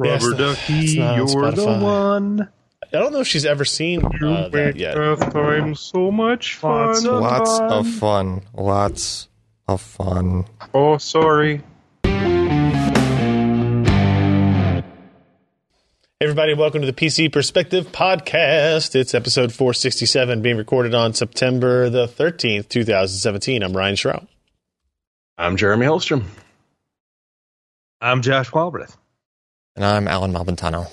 Rubber it's ducky, it's not on you're the one. I don't know if she's ever seen uh, that yet. I'm so much fun. Lots, lots of fun. Lots of fun. Oh, sorry. Hey everybody, welcome to the PC Perspective Podcast. It's episode 467 being recorded on September the 13th, 2017. I'm Ryan Shrout. I'm Jeremy Hellstrom. I'm Josh Walrath. And I'm Allyn Malventano.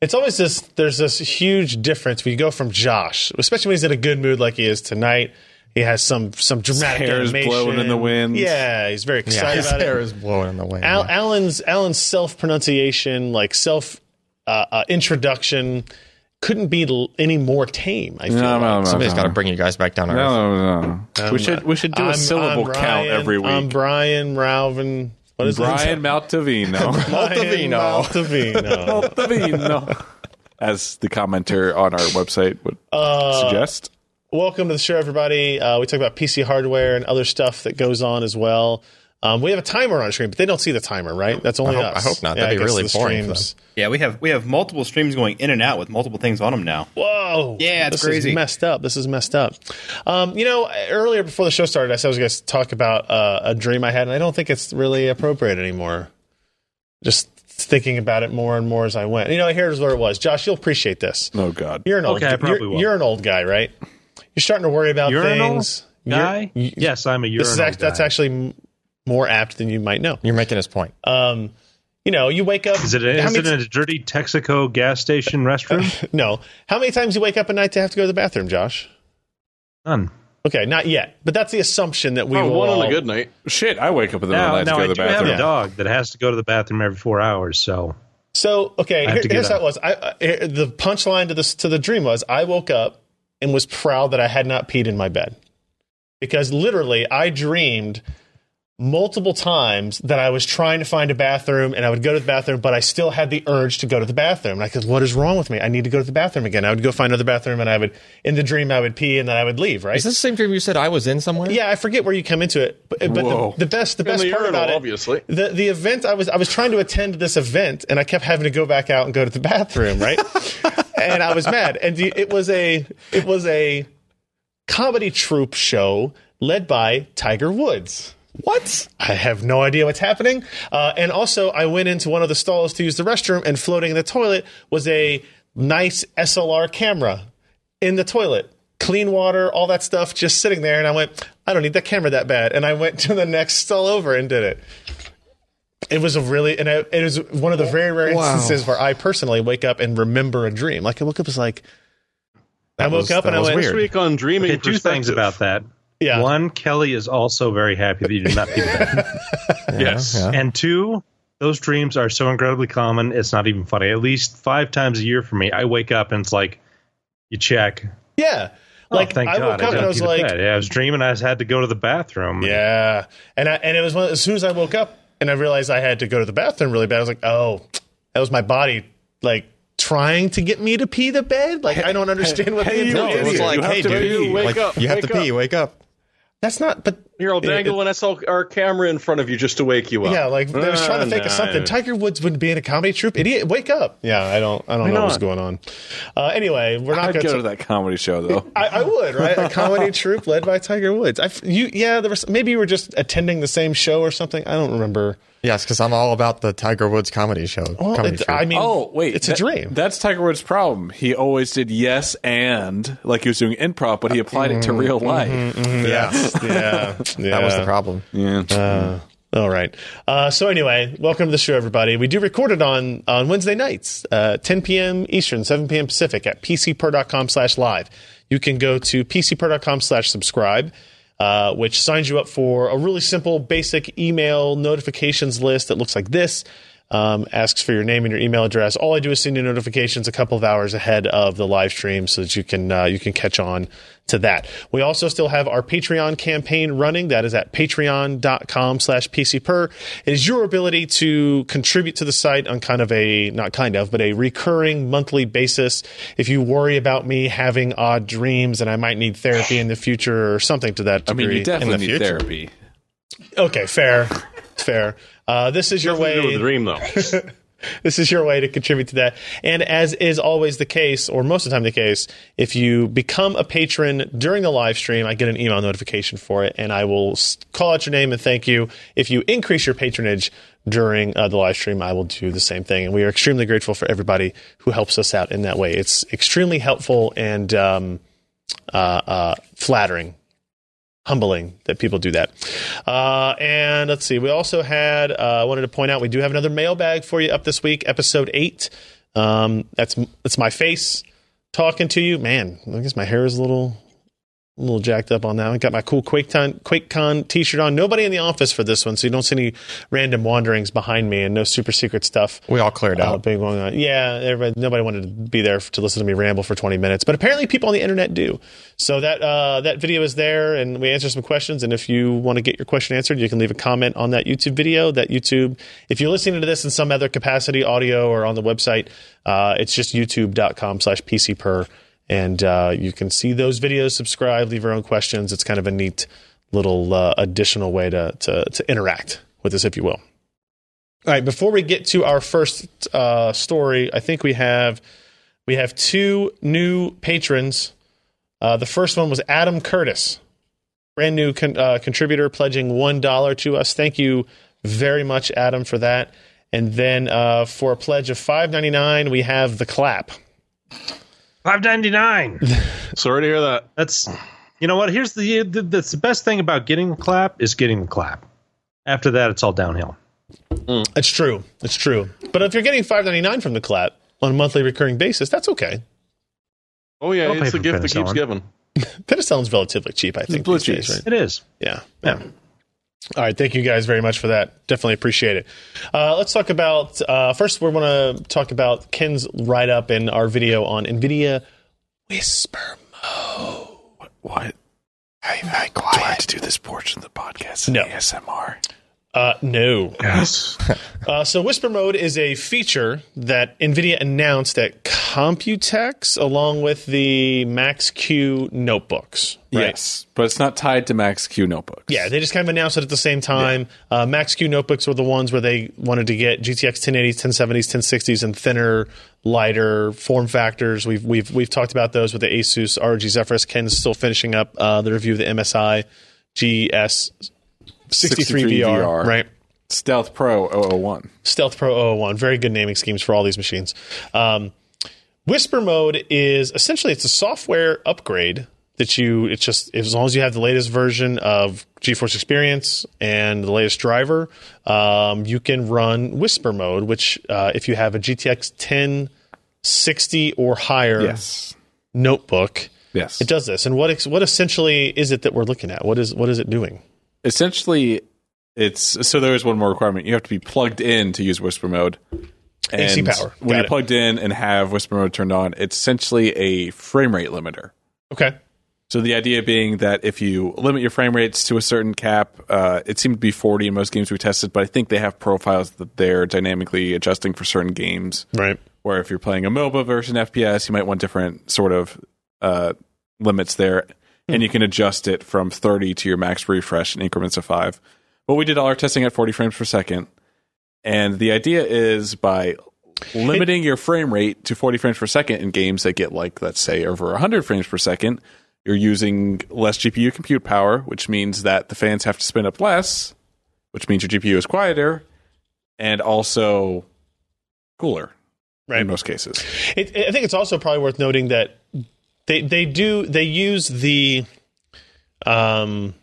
It's always this, there's this huge difference when you go from Josh, especially when he's in a good mood like he is tonight. He has some some dramatic hair is blowing in the wind. Yeah, he's very Yeah, excited his about hair it. is blowing in the wind. Al, Allyn's Allyn's self pronunciation, like self uh, uh, introduction, couldn't be l- any more tame. I feel No, like. no, no. Somebody's got to bring you guys back down to earth. No, no, no. we should we should do a I'm- syllable I'm count Brian- every week. I'm Brian Ralvin. What is Brian that? Maltavino. Maltavino. Maltavino. Maltavino. As the commenter on our website would suggest. Welcome to the show, everybody. Uh, we talk about PC hardware and other stuff that goes on as well. Um, we have a timer on our screen, but they don't see the timer, right? That's only I hope- us. I hope not. Yeah, That'd I be really boring streams- Yeah, we have we have multiple streams going in and out with multiple things on them now. Whoa! Yeah, it's this crazy. Is messed up. This is messed up. Um, you know, earlier before the show started, I said I was going to talk about uh, a dream I had, and I don't think it's really appropriate anymore. Just thinking about it more and more as I went. You know, here's where it was. Josh, you'll appreciate this. Oh God. You're an old. Okay, I probably you're, will. you're an old guy, right? You're starting to worry about Urinal things. Guy? You're- you- yes, I'm a urinal this is act, that's actually m- more apt than you might know. You're making his point. Um, you know, you wake up. Is it, a, how is many it a dirty Texaco gas station restroom? no. How many times you wake up at night to have to go to the bathroom, Josh? None. Okay, not yet, but that's the assumption that we Oh, will one on all- a good night. Shit, I wake up in the middle of the night I to do go to the have bathroom. a dog that has to go to the bathroom every four hours. So So okay, I have here, to get here's how it was. I, uh, the punchline to this to the dream was I woke up and was proud that I had not peed in my bed because literally I dreamed multiple times that I was trying to find a bathroom and I would go to the bathroom, but I still had the urge to go to the bathroom. And I said, "What is wrong with me? I need to go to the bathroom again." I would go find another bathroom and I would in the dream I would pee and then I would leave. Right? Is this the same dream you said I was in somewhere? yeah, I forget where you come into it, but, but the, the best the best the part urinal, about it, obviously. the the event I was I was trying to attend this event and I kept having to go back out and go to the bathroom, right? and I was mad. And it was a it was a comedy troupe show led by Tiger Woods. What? I have no idea what's happening. Uh, and also, I went into one of the stalls to use the restroom, and floating in the toilet was a nice SLR camera in the toilet. Clean water, all that stuff, just sitting there. And I went, I don't need that camera that bad. And I went to the next stall over and did it. It was a really, and I, it was one of the very rare instances where I personally wake up and remember a dream. Like I woke up, was like, I woke was- up and that I was went, This week on Dreaming okay, two things about that. Yeah, One, Kelly is also very happy that you did not pee the bed. Yes. Yeah. and two, those dreams are so incredibly common. It's not even funny. At least five times a year for me, I wake up and it's like, you check. yeah. Oh, Like thank I God, woke up didn't and I was pee the like, bed. yeah, I was dreaming I had to go to the bathroom. Yeah, and I, and it was one, as soon as I woke up and I realized I had to go to the bathroom really bad. I was like, oh, that was my body like trying to get me to pee the bed. Like I don't understand what hey, the no, intent it was is. You like, hey, to dude, pee. Wake like, up, you have to pee. up. Wake up. That's not. But Here, I'll it- dangle an SLR camera in front of you just to wake you up. yeah, like they was trying to Ah, think of nah. something. Tiger Woods wouldn't be in a comedy troupe. Idiot, wake up! Yeah, I don't, I don't know what's going on. Uh, anyway, we're not I'd going go to to that comedy show though. I, I would, right? A comedy troupe led by Tiger Woods. I, f- you, yeah, there was maybe you were just attending the same show or something. I don't remember. Yes, because I'm all about the Tiger Woods comedy show. Well, comedy it. I mean, Oh wait, it's that- a dream. That's Tiger Woods' problem. He always did yes and like he was doing improv, but he applied it to real life. yeah, yeah, yeah. that was the problem. Yeah. Uh, all right. Uh, so anyway, welcome to the show, everybody. We do record it on on Wednesday nights, uh, 10 p.m. Eastern, 7 p.m. Pacific at pcper.com slash live. You can go to pcper.com slash subscribe, uh, which signs you up for a really simple, basic email notifications list that looks like this. Um, asks for your name and your email address. All I do is send you notifications a couple of hours ahead of the live stream so that you can uh, you can catch on to that. We also still have our Patreon campaign running. That is at patreon.com slash pcper. It is your ability to contribute to the site on kind of a, not kind of, but a recurring monthly basis. If you worry about me having odd dreams and I might need therapy in the future or something to that I degree. mean, you definitely in the need future. therapy. okay, fair. Fair. Uh, this is your Nothing to do with way. the dream, though. this is your way to contribute to that. And as is always the case, or most of the time the case, if you become a patron during the live stream, I get an email notification for it, and I will call out your name and thank you. If you increase your patronage during uh, the live stream, I will do the same thing. And we are extremely grateful for everybody who helps us out in that way. It's extremely helpful and um, uh, uh, flattering humbling that people do that. Uh, and let's see, we also had, uh, I wanted to point out, we do have another mailbag for you up this week, episode eight. Um, that's, that's my face talking to you. Man, I guess my hair is a little, a little jacked up on that. I got my cool QuakeCon, QuakeCon t-shirt on. Nobody in the office for this one, so you don't see any random wanderings behind me and no super secret stuff. We all cleared Uh, out. been going on. Yeah, everybody, nobody wanted to be there to listen to me ramble for 20 minutes, but apparently people on the internet do. So that uh, that video is there, and we answer some questions. And if you want to get your question answered, you can leave a comment on that YouTube video. That YouTube, if you're listening to this in some other capacity, audio or on the website, uh, it's just youtube.com/slash pcper, and uh, you can see those videos. Subscribe, leave your own questions. It's kind of a neat little uh, additional way to, to to interact with us, if you will. All right, before we get to our first uh, story, I think we have we have two new patrons. Uh, the first one was Adam Curtis, brand new con- uh, contributor, pledging one dollar to us. Thank you very much, Adam, for that. And then uh, for a pledge of five ninety nine, we have the clap. Five ninety nine. Sorry to hear that. That's you know what? Here's the, the that's the best thing about getting the clap is getting the clap. After that, it's all downhill. Mm. It's true. It's true. But if you're getting five ninety nine from the clap on a monthly recurring basis, that's okay. Oh yeah, I'll it's the for gift that keeps penicillin. giving. Penicillin's relatively cheap, I think. blue these days, right? It is. Yeah. Yeah. All right. Thank you guys very much for that. Definitely appreciate it. Uh, let's talk about uh, first. We want to talk about Ken's write up in our video on NVIDIA Whisper. Mode. What? Hey, hey, quiet. Do I have to do this portion of the podcast? No. ASMR. Uh, no. Yes. Uh, so Whisper Mode is a feature that NVIDIA announced at Computex along with the Max-Q notebooks. Right? Yes, but it's not tied to Max Q notebooks. Yeah, they just kind of announced it at the same time. Uh, Max-Q notebooks were the ones where they wanted to get GTX 1080s, 1070s, 1060s, and thinner, lighter form factors. We've we've we've talked about those with the Asus ROG Zephyrus. Ken's still finishing up uh, the review of the MSI GS 63 63 VR, VR. right? Stealth Pro 001. Stealth Pro 001. Very good naming schemes for all these machines. Um, Whisper mode is essentially it's a software upgrade that you it's just as long as you have the latest version of GeForce Experience and the latest driver, um, you can run Whisper mode. Which uh, if you have a GTX 1060 or higher Yes. notebook, Yes. it does this. And what what essentially is it that we're looking at? What is what is it doing? Essentially, it's so there is one more requirement. You have to be plugged in to use Whisper mode. And AC power. When Got you're it. plugged in and have Whisper mode turned on, it's essentially a frame rate limiter. Okay. So the idea being that if you limit your frame rates to a certain cap, uh, it seemed to be 40 in most games we tested, but I think they have profiles that they're dynamically adjusting for certain games. Right. Where if you're playing a MOBA version FPS, you might want different sort of uh, limits there, and you can adjust it from 30 to your max refresh in increments of five. But we did all our testing at 40 frames per second, and the idea is by limiting your frame rate to 40 frames per second in games that get like let's say over 100 frames per second you're using less gpu compute power which means that the fans have to spin up less which means your gpu is quieter and also cooler Right. in most cases It, I think it's also probably worth noting that they they do they use the um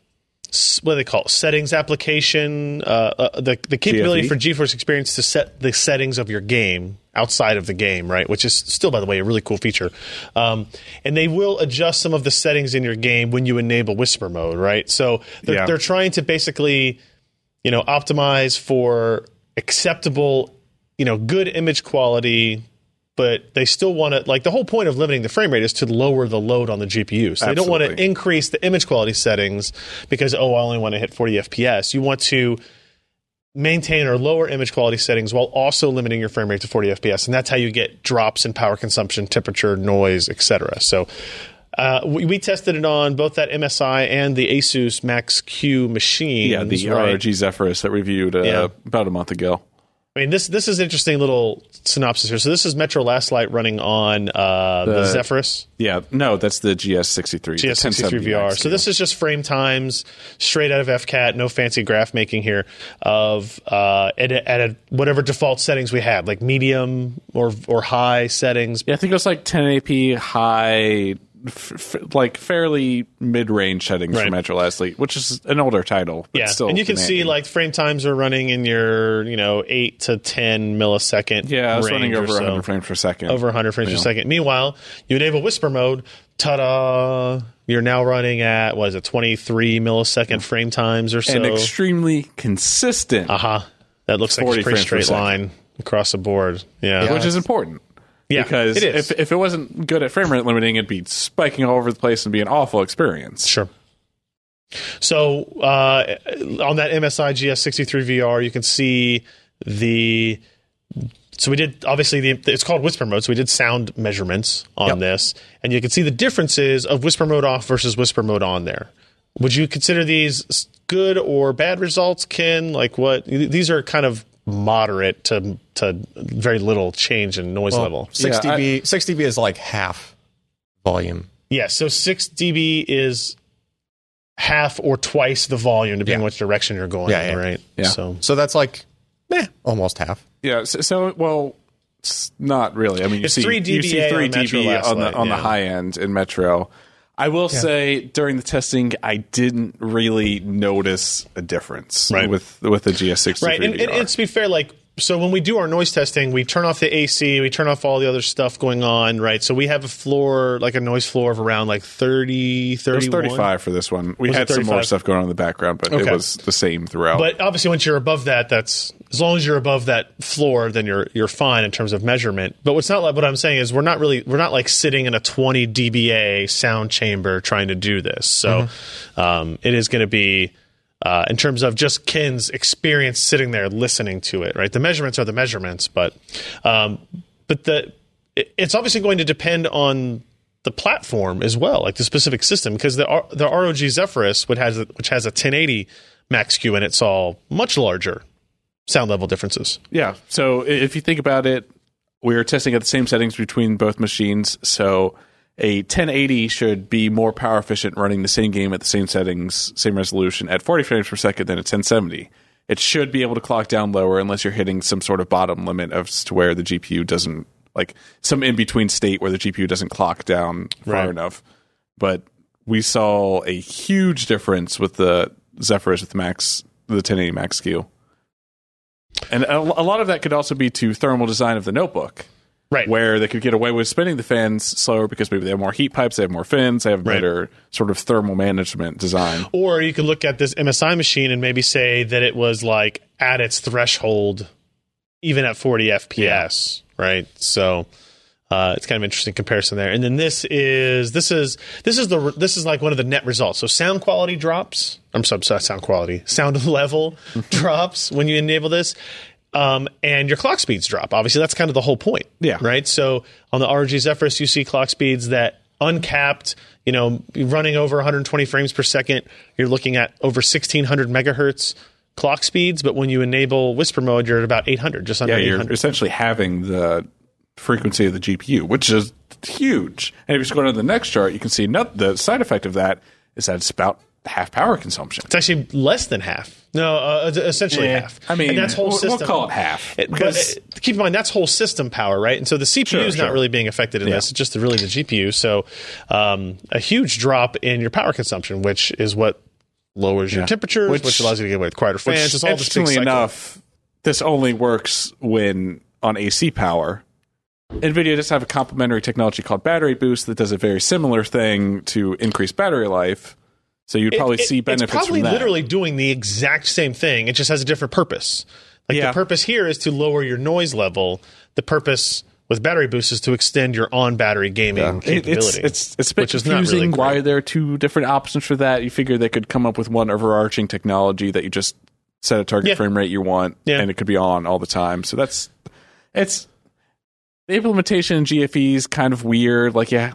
what do they call it? settings application uh, uh, the the capability GFE? for GeForce Experience to set the settings of your game outside of the game, right? Which is still, by the way, a really cool feature. Um, and they will adjust some of the settings in your game when you enable Whisper mode, right? So they're, Yeah. they're trying to basically you know optimize for acceptable you know good image quality but they still want to like the whole point of limiting the frame rate is to lower the load on the GPU. So they don't want to increase the image quality settings because oh I only want to hit 40 FPS. You want to maintain or lower image quality settings while also limiting your frame rate to 40 FPS and that's how you get drops in power consumption, temperature, noise, etc. So uh, we, we tested it on both that MSI and the Asus Max Q machine. yeah the right? ROG Zephyrus that we reviewed uh, Yeah. about a month ago I mean, this this is an interesting little synopsis here. So this is Metro Last Light running on uh, the, The- Zephyrus Yeah, no, that's the GS63. GS63 VR. So this is just frame times straight out of FCAT, no fancy graph making here of uh, at, a, at a, whatever default settings we had, like medium or or high settings. Yeah, I think it was like 1080p high, f- f- like fairly mid-range settings Right. for Metro Last Light, which is an older title. But Yeah, still and you can see like frame times are running in your you know eight to ten millisecond. yeah, it's running range or over so. 100 frames per second. over 100 frames Yeah. per second. Meanwhile, you enable whisper mode. Ta-da! You're now running at what is it, 23 millisecond frame times or so. and extremely consistent, uh huh. That looks like a pretty straight line across the board. Yeah, which is important. Yeah, because it is. if if it wasn't good at frame rate limiting, it'd be spiking all over the place and be an awful experience. Sure. So uh, on that MSI GS63 VR, you can see the. So we did obviously the it's called whisper mode. So we did sound measurements on Yep. this, and you can see the differences of whisper mode off versus whisper mode on there. Would you consider these good or bad results, Ken? Like what? These are kind of moderate to to very little change in noise level. Six Yeah, I- dB. Six dB is like half volume. Yeah, so 6 dB is half or twice the volume, depending Yeah. which direction you're going, Yeah, yeah. right? Yeah. So So that's like, eh, almost half. Yeah. So, so well, it's not really. I mean, you It's see 3 you see three dB last on the light, on the high end in Metro. I will say during the testing, I didn't really notice a difference Right. with with the GS63 right, and, and, and to be fair, like so when we do our noise testing, we turn off the AC, we turn off all the other stuff going on, right? So we have a floor, like a noise floor of around like 30, it was 31. 35 for this one. We Was had some more stuff going on in the background, but Okay. it was the same throughout. But obviously, once you're above that, that's as long as you're above that floor, then you're you're fine in terms of measurement. But what's not like what I'm saying is we're not really we're not like sitting in a 20 dBA sound chamber trying to do this. So um, it is going to be. Uh, in terms of just Ken's experience sitting there listening to it, right? The measurements are the measurements, but um, but the it- it's obviously going to depend on the platform as well, like the specific system, because the the ROG Zephyrus, which has a, which has a 1080 max Q in it, saw much larger sound level differences. Yeah. So if you think about it, we are testing at the same settings between both machines. So a 1080 should be more power efficient running the same game at the same settings, same resolution at 40 frames per second than a 1070. It should be able to clock down lower unless you're hitting some sort of bottom limit as to where the GPU doesn't like some in between state where the GPU doesn't clock down far Right. enough. But we saw a huge difference with the Zephyrus with the max the 1080 max Q. And a, a lot of that could also be to thermal design of the notebook, Right. where they could get away with spinning the fans slower because maybe they have more heat pipes, they have more fins, they have Right. better sort of thermal management design. Or you could look at this MSI machine and maybe say that it was like at its threshold, even at 40 FPS, right? So uh, it's kind of interesting comparison there. And then this is this is this is the this is like one of the net results. So sound quality drops. I'm sorry, sound quality, sound level drops when you enable this. Um, and your clock speeds drop. Obviously, that's kind of the whole point. Yeah. Right. So on the ROG Zephyrus, you see clock speeds that uncapped, you know, running over 120 frames per second. You're looking at over 1600 megahertz clock speeds. But when you enable whisper mode, you're at about 800, just under Yeah, you're 800. essentially having the frequency of the GPU, which is huge. And if you scroll down to the next chart, you can see not, the side effect of that is that it's about half power consumption. It's actually less than half. No, uh, essentially Yeah. half. I mean, and that's whole we'll- we'll system. call it half, It- but because- uh, keep in mind that's whole system power, right? And so the CPU Sure, is not sure. really being affected in Yeah. this; it's just really the GPU. So um, a huge drop in your power consumption, which is what lowers your Yeah. temperatures, which, Which- allows you to get away with quieter fans. Which, it's all this interestingly cycle. enough, this only works when on AC power. NVIDIA does have a complementary technology called battery boost that does a very similar thing to increase battery life. So you'd probably It- it- see benefits It's probably from that. literally doing the exact same thing. It just has a different purpose. Like Yeah. the purpose here is to lower your noise level. The purpose with battery boost is to extend your on battery gaming It- it's capability. it's it's a bit which is not confusing really why there are two different options for that. You figure they could come up with one overarching technology that you just set a target Yeah. frame rate you want, Yeah. and it could be on all the time. So that's it's the implementation in GFE is kind of weird. Like yeah,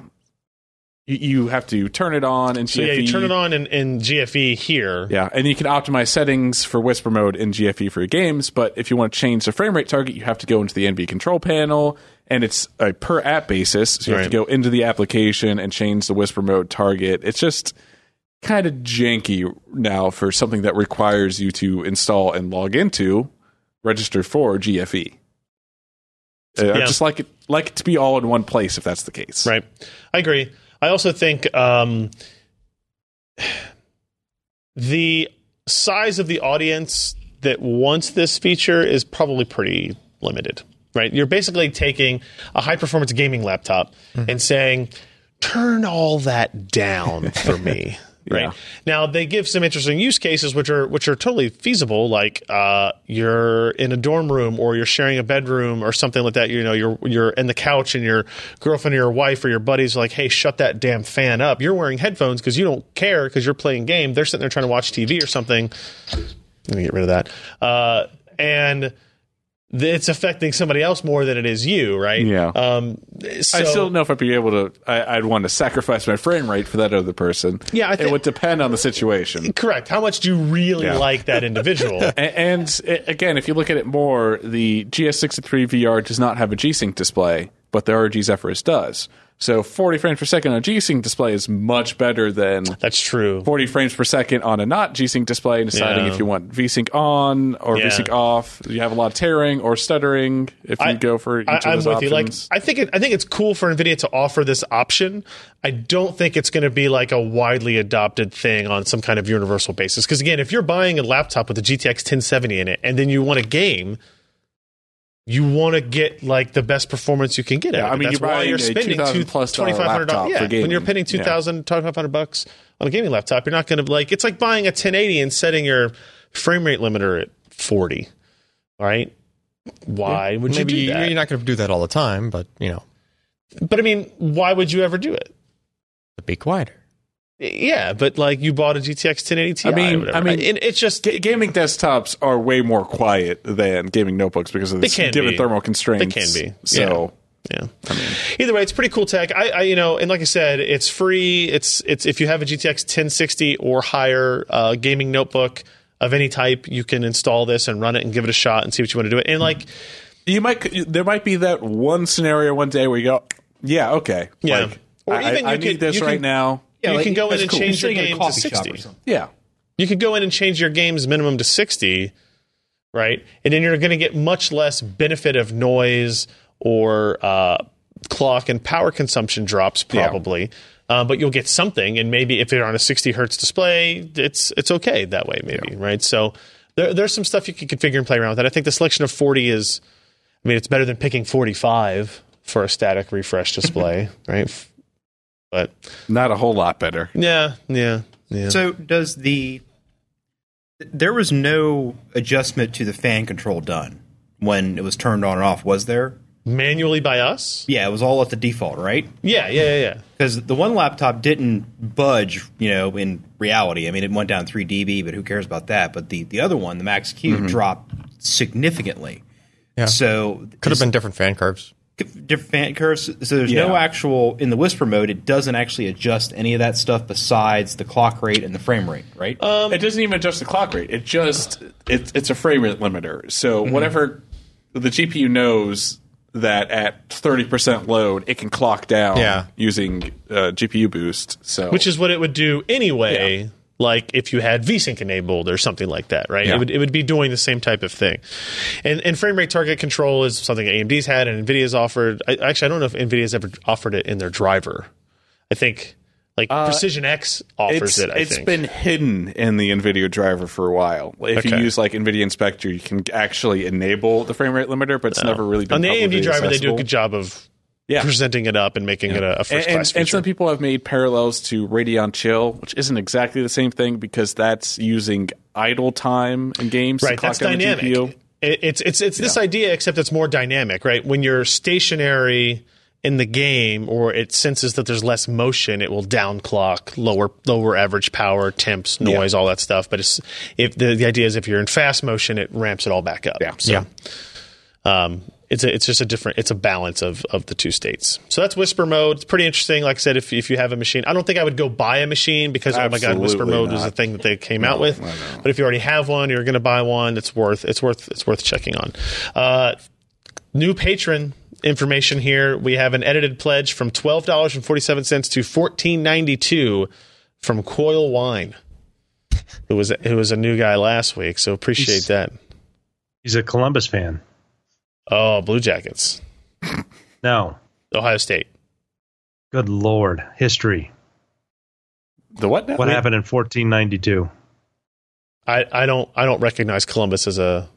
you, you have to turn it on and So yeah, you turn it on in, in GFE here. Yeah, and you can optimize settings for whisper mode in GFE for your games, but if you want to change the frame rate target, you have to go into the NV control panel, and it's a per app basis, so you have to go into the application and change the whisper mode target. It's just kind of janky now for something that requires you to install and log into, register for GFE. Uh, I Yeah. just like it like it to be all in one place if that's the case. Right. I agree. I also think um, the size of the audience that wants this feature is probably pretty limited. Right. You're basically taking a high performance gaming laptop and saying, turn all that down for me. Right Yeah. now, they give some interesting use cases, which are which are totally feasible. Like uh, you're in a dorm room, or you're sharing a bedroom, or something like that. You know, you're you're in the couch, and your girlfriend or your wife or your buddies are like, "Hey, shut that damn fan up." You're wearing headphones because you don't care because you're playing game. They're sitting there trying to watch TV or something. Let me get rid of that. Uh, and it's affecting somebody else more than it is you, right? Yeah. Um, so, I still don't know if I'd be able to. I, I'd want to sacrifice my frame rate for that other person. Yeah, I it would depend on the situation. correct. How much do you really Yeah. like that individual? A- And, uh, again, if you look at it more, the GS63 VR does not have a G-Sync display, but the ROG Zephyrus does. So 40 frames per second on a G-Sync display is much better than That's true. 40 frames per second on a not G-Sync display. And deciding Yeah. if you want V-Sync on or Yeah. V-Sync off, you have a lot of tearing or stuttering if you I- go for each I, of I'm those with you. Like. I think it, I think it's cool for Nvidia to offer this option. I don't think it's going to be like a widely adopted thing on some kind of universal basis. Because again, if you're buying a laptop with a GTX 1070 in it, and then you want a game, you want to get like the best performance you can get. Yeah, out of I mean, That's you're why you're spending two plus twenty five hundred dollars. for Yeah, when you're gaming. paying Yeah. 2,500 bucks on a gaming laptop, you're not going to like. It's like buying a 1080 and setting your frame rate limiter at 40. Right? Why would Maybe you do that? you're not going to do that all the time, but you know, But I mean, why would you ever do it? But be quieter. Yeah, but like you bought a GTX 1080 Ti. I mean-. I mean- it, it's just Ga- gaming desktops are way more quiet than gaming notebooks because of They the given be. thermal constraints. They can be. So yeah. Either way, it's pretty cool tech. I, I, you know, and like I said, it's free. It's it's if you have a GTX 1060 or higher uh, gaming notebook of any type, you can install this and run it and give it a shot and see what you want to do it. And like, you might there might be that one scenario one day where you go, yeah, okay, Yeah. like, Or I, even I you need could- this you right can- now. Yeah, you like, can go in and cool. change You're your game to 60. Yeah, you could go in and change your game's minimum to 60, right? And then you're going to get much less benefit of noise or uh, clock and power consumption drops probably. Uh, but you'll get something, and maybe if you're on a 60 hertz display, it's it's okay that way, maybe, right? So there, there's some stuff you can configure and play around with. And I think the selection of 40 is, I mean, it's better than picking 45 for a static refresh display, right? But not a whole lot better. yeah, yeah, yeah. So does the there was no adjustment to the fan control done when it was turned on and off, was there? Manually by us? Yeah, it was all at the default, right? Yeah, yeah, yeah, yeah. Because the one laptop didn't budge, you know, in reality. I mean, it went down 3 dB, but who cares about that? But the, the other one, the Max Q, mm-hmm. dropped significantly. Yeah. So Could have been different fan curves. Different fan curves. So there's no actual in the whisper mode. It doesn't actually adjust any of that stuff besides the clock rate and the frame rate, right? it doesn't even adjust the clock rate. It just it, it's a frame rate limiter. So Mm-hmm. whatever the GPU knows that at thirty percent load, it can clock down Yeah. using uh, GPU boost. So which is what it would do anyway. Like if you had VSync enabled or something like that, right? Yeah. It would it would be doing the same type of thing. And and frame rate target control is something AMD's had and Nvidia's offered. I, actually, I don't know if Nvidia's ever offered it in their driver. I think like Precision X offers Uh, it's, it. I it's think. been hidden in the NVIDIA driver for a while. If you use like NVIDIA Inspector, you can actually enable the frame rate limiter, but it's never really been on the AMD driver. They do a good job of Yeah. presenting it up and making it a, a first class feature. and some people have made parallels to Radeon Chill, which isn't exactly the same thing because that's using idle time in games to right clock that's dynamic the GPU. It- it's it's it's this idea except it's more dynamic right when you're stationary in the game or it senses that there's less motion it will down clock lower lower average power temps noise all that stuff but it's if the, the idea is if you're in fast motion it ramps it all back up Yeah. so, Yeah. um it's a, it's just a different it's a balance of of the two states. So that's whisper mode. It's pretty interesting. Like I said, if if you have a machine, I don't think I would go buy a machine because oh my god, whisper Absolutely mode was a thing that they came out with. But if you already have one, you're going to buy one. It's worth it's worth it's worth checking on. Uh, new patron information here. We have an edited pledge from twelve dollars and forty seven cents to fourteen ninety two from Coil Wine, who was who was a new guy last week. So appreciate He's- that. He's a Columbus fan. Oh, Blue Jackets, No. Ohio State. Good Lord. History. The what? Now? What happened in 1492? I, I don't I don't recognize Columbus as a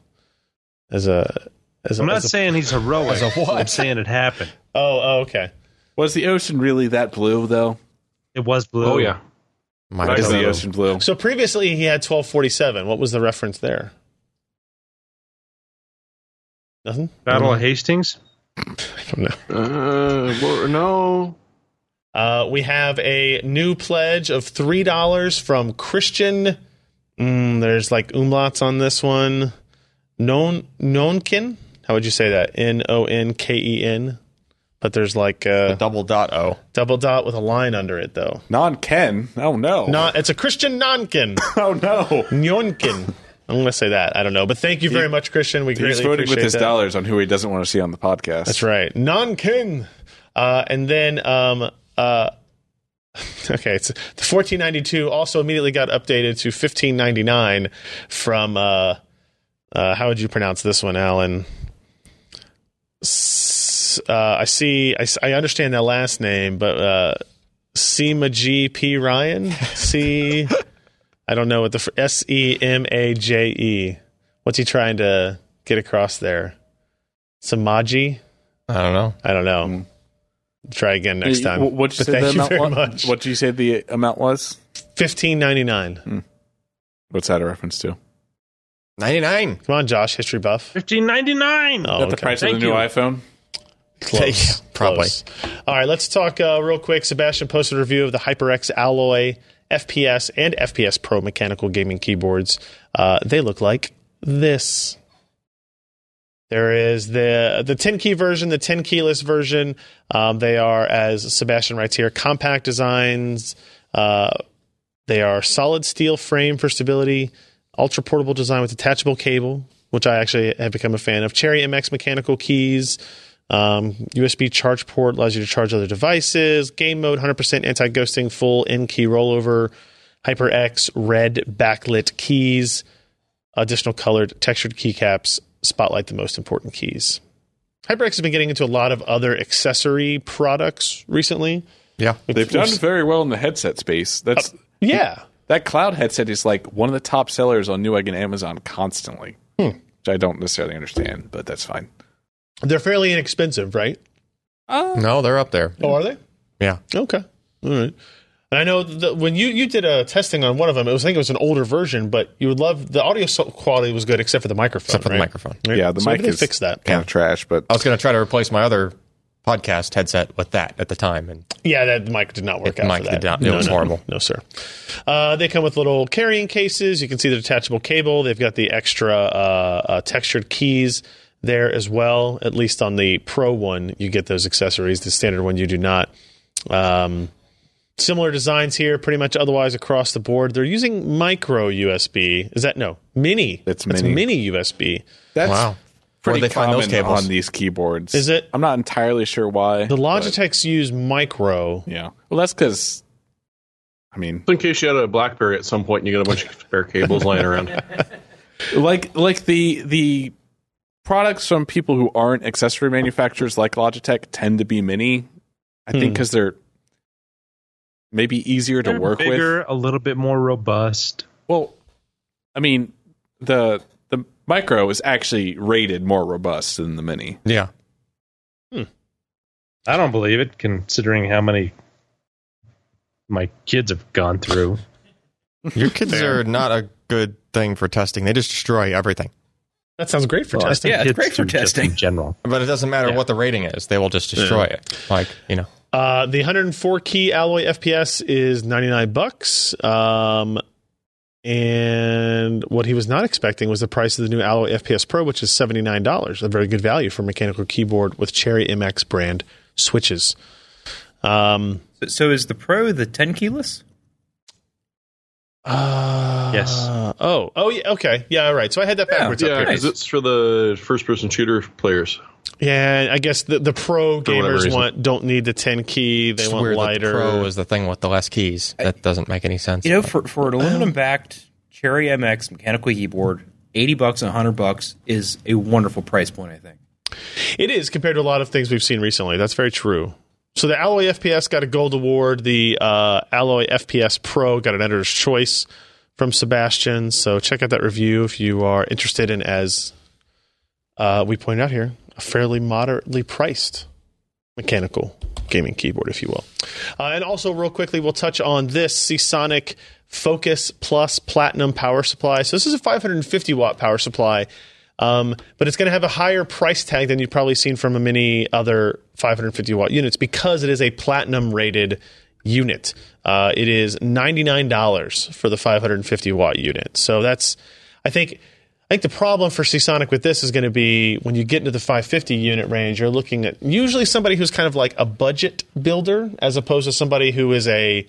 as a as a. I'm not as a- saying he's heroic. as a what? I'm saying it happened. oh, oh okay. Was the ocean really that blue though? It was blue. Oh yeah. Might Is the ocean blue? So previously he had twelve forty seven. What was the reference there? Nothing. Battle of Hastings. I don't know. Uh, well, no. Uh, we have a new pledge of three dollars from Christian. Mm, there's like umlauts on this one. Non Nonkin. How would you say that? N O N K E N. But there's like The a double dot O. double dot with a line under it though. Non Ken. Oh no. Not. It's a Christian Nonkin. Oh no. Nonkin. I'm going to say that. I don't know, but thank you very much, Christian. We He's voting with his that. dollars on who he doesn't want to see on the podcast. That's right. Non-kin. Uh, and then, um, uh, okay, it's the 1492 also immediately got updated to 1599 from, uh, uh, how would you pronounce this one, Allyn? S- uh, I see, I, I understand that last name, but, uh, Sema G P Ryan? C, I don't know what the, S E M A J E. What's he trying to get across there? Samaji? I don't know. I don't know. Try again next time. What What'd you But say thank the you amount very was? much. What'd you say the amount was? Fifteen ninety nine. What's that a reference to? 99. Come on, Josh, history buff. 1599. Oh, Is that the okay. price of Thank the new you. iPhone? Close. Probably. Close. All right, let's talk uh, real quick. Sebastian posted a review of the HyperX Alloy FPS and FPS Pro mechanical gaming keyboards. Uh, they look like this. There is the the 10 key version, the 10 keyless version. Um, they are, as Sebastian writes here, compact designs. Uh, they are solid steel frame for stability, ultra portable design with detachable cable, which I actually have become a fan of. Cherry MX mechanical keys, um, USB charge port allows you to charge other devices. Game mode, 100% anti ghosting, full in key rollover. HyperX red backlit keys, additional colored textured keycaps spotlight the most important keys. HyperX has been getting into a lot of other accessory products recently. Yeah. They've done very well in the headset space. That's Yeah. that cloud headset is like one of the top sellers on Newegg and Amazon constantly, which I don't necessarily understand, but that's fine. They're fairly inexpensive, right? Oh no, they're up there. Oh, are they? Yeah. Okay. All right. And I know that when you, you did a testing on one of them, it was I think it was an older version, but you would love the audio quality was good except for the microphone. Except for the microphone. Right? Yeah, the so mic maybe they is fix that. kind of trash, but I was going to try to replace my other podcast headset with that at the time. And Yeah, that mic did not work The out. mic for did not- it was no, horrible. No, sir. Uh, they come with little carrying cases. You can see the detachable cable. They've got the extra uh, uh, textured keys there as well. At least on the Pro one, you get those accessories. The standard one, you do not. Um, similar designs here, pretty much otherwise across the board. They're using micro USB. Is that no mini? It's That's mini. mini USB. that's wow. pretty Where'd they find common those cables? on these keyboards. Is it? I'm not entirely sure why. The but, Logitechs use micro. yeah. Well, that's because. I mean, In case you had a BlackBerry at some point and you got a bunch of spare cables lying around. like like the the products from people who aren't accessory manufacturers like Logitech tend to be mini. I think Hmm. because they're maybe easier to They're work bigger, with. a little bit more robust. Well, I mean the the micro is actually rated more robust than the mini. Yeah. Hmm. I don't believe it, considering how many my kids have gone through. Your kids are not a good thing for testing. They just destroy everything. That sounds great for Well, testing. Yeah, it's great for testing. in general. But it doesn't matter Yeah. what the rating is. They will just destroy it. Like, you know. Uh, the 104 key alloy FPS is 99 bucks. Um, And what he was not expecting was the price of the new Alloy FPS Pro, which is $79, a very good value for a mechanical keyboard with Cherry MX brand switches. Um, So, so is the Pro the 10 keyless? Uh, Yes. Oh, oh, yeah. Okay. Yeah. All right. So I had that backwards Yeah, up here. because it's for the first-person shooter players. Yeah. I guess the, the pro whatever gamers want don't need the 10 key. They It's want weird lighter. the Pro is the thing with the less keys. That doesn't make any sense. You know, for, for an aluminum backed Cherry MX mechanical keyboard, 80 bucks and 100 bucks is a wonderful price point, I think. It is compared to a lot of things we've seen recently. That's very true. So the Alloy FPS got a gold award. The uh, Alloy FPS Pro got an editor's choice from Sebastian. So check out that review if you are interested in, as uh, we pointed out here, a fairly moderately priced mechanical gaming keyboard, if you will. Uh, and also, real quickly, we'll touch on this Seasonic Focus Plus Platinum power supply. So this is a 550 watt power supply. Um, but it's going to have a higher price tag than you've probably seen from many other 550 watt units because it is a platinum rated unit. Uh, it is $99 for the 550 watt unit. So that's, I think, I think the problem for Seasonic with this is going to be when you get into the 550 unit range, you're looking at usually somebody who's kind of like a budget builder as opposed to somebody who is a,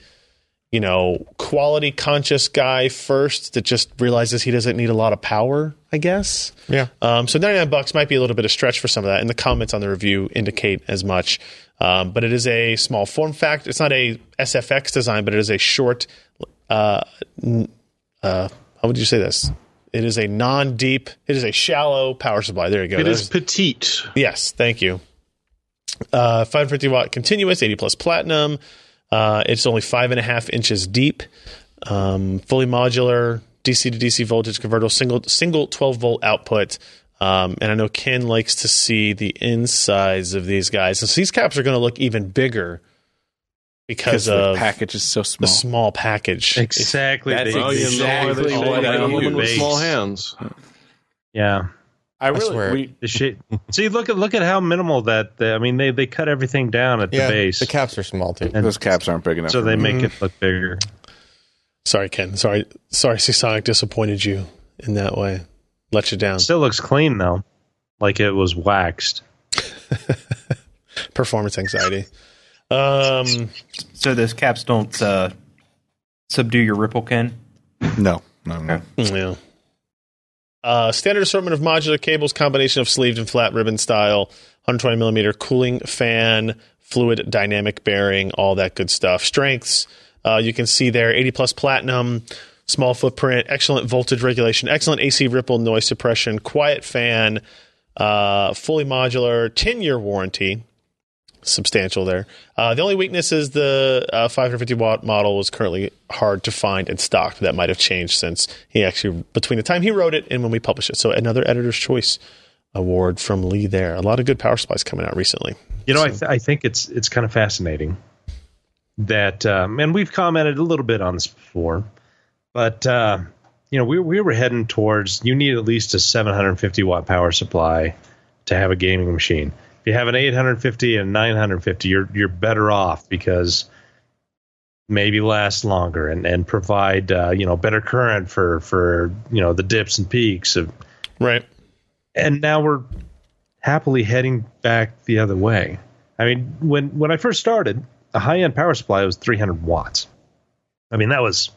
you know, quality conscious guy first that just realizes he doesn't need a lot of power, I guess. Yeah. Um, so 99 bucks might be a little bit of stretch for some of that, and the comments on the review indicate as much. Um, but it is a small form factor. It's not a SFX design, but it is a short. Uh, uh, how would you say this? It is a non-deep. It is a shallow power supply. There you go. It There's- is petite. Yes, thank you. Uh, 550 watt continuous, 80 plus platinum. Uh, it's only five and a half inches deep. Um, fully modular, DC to DC voltage converter, single single 12 volt output. Um, and I know Ken likes to see the insides of these guys. And so these caps are going to look even bigger because Because the package is so the small. small package. Exactly. That's They- you know why Exactly what I that? A woman with small hands. yeah. I really, swear. we, The shit. See, look at look at how minimal that. I mean, they they cut everything down at yeah, the base, the caps are small too. and those caps aren't big enough. so they me. make it look bigger. Sorry, Ken. Sorry, sorry, Seasonic disappointed you in that way. Let you down. Still looks clean though, like it was waxed. Performance anxiety. Um, So those caps don't uh, subdue your ripple, Ken? no, no, no. Yeah. Uh, standard assortment of modular cables, combination of sleeved and flat ribbon style, 120 millimeter cooling fan, fluid dynamic bearing, all that good stuff. Strengths, uh, you can see there 80 plus platinum, small footprint, excellent voltage regulation, excellent AC ripple noise suppression, quiet fan, uh, fully modular, 10 year warranty. Substantial there. Uh, the only weakness is the uh, 550 watt model was currently hard to find in stock. That might have changed since he actually between the time he wrote it and when we published it. So another editor's choice award from Lee there. A lot of good power supplies coming out recently. You know, I, th- I think it's it's kind of fascinating that, um, and we've commented a little bit on this before, but uh, you know, we we were heading towards you need at least a 750 watt power supply to have a gaming machine. If you have an 850 and 950, you're you're better off because maybe last longer and and provide uh, you know better current for for you know the dips and peaks of Right. and now we're happily heading back the other way. I mean, when when I first started, a high end power supply was 300 watts. I mean, that was,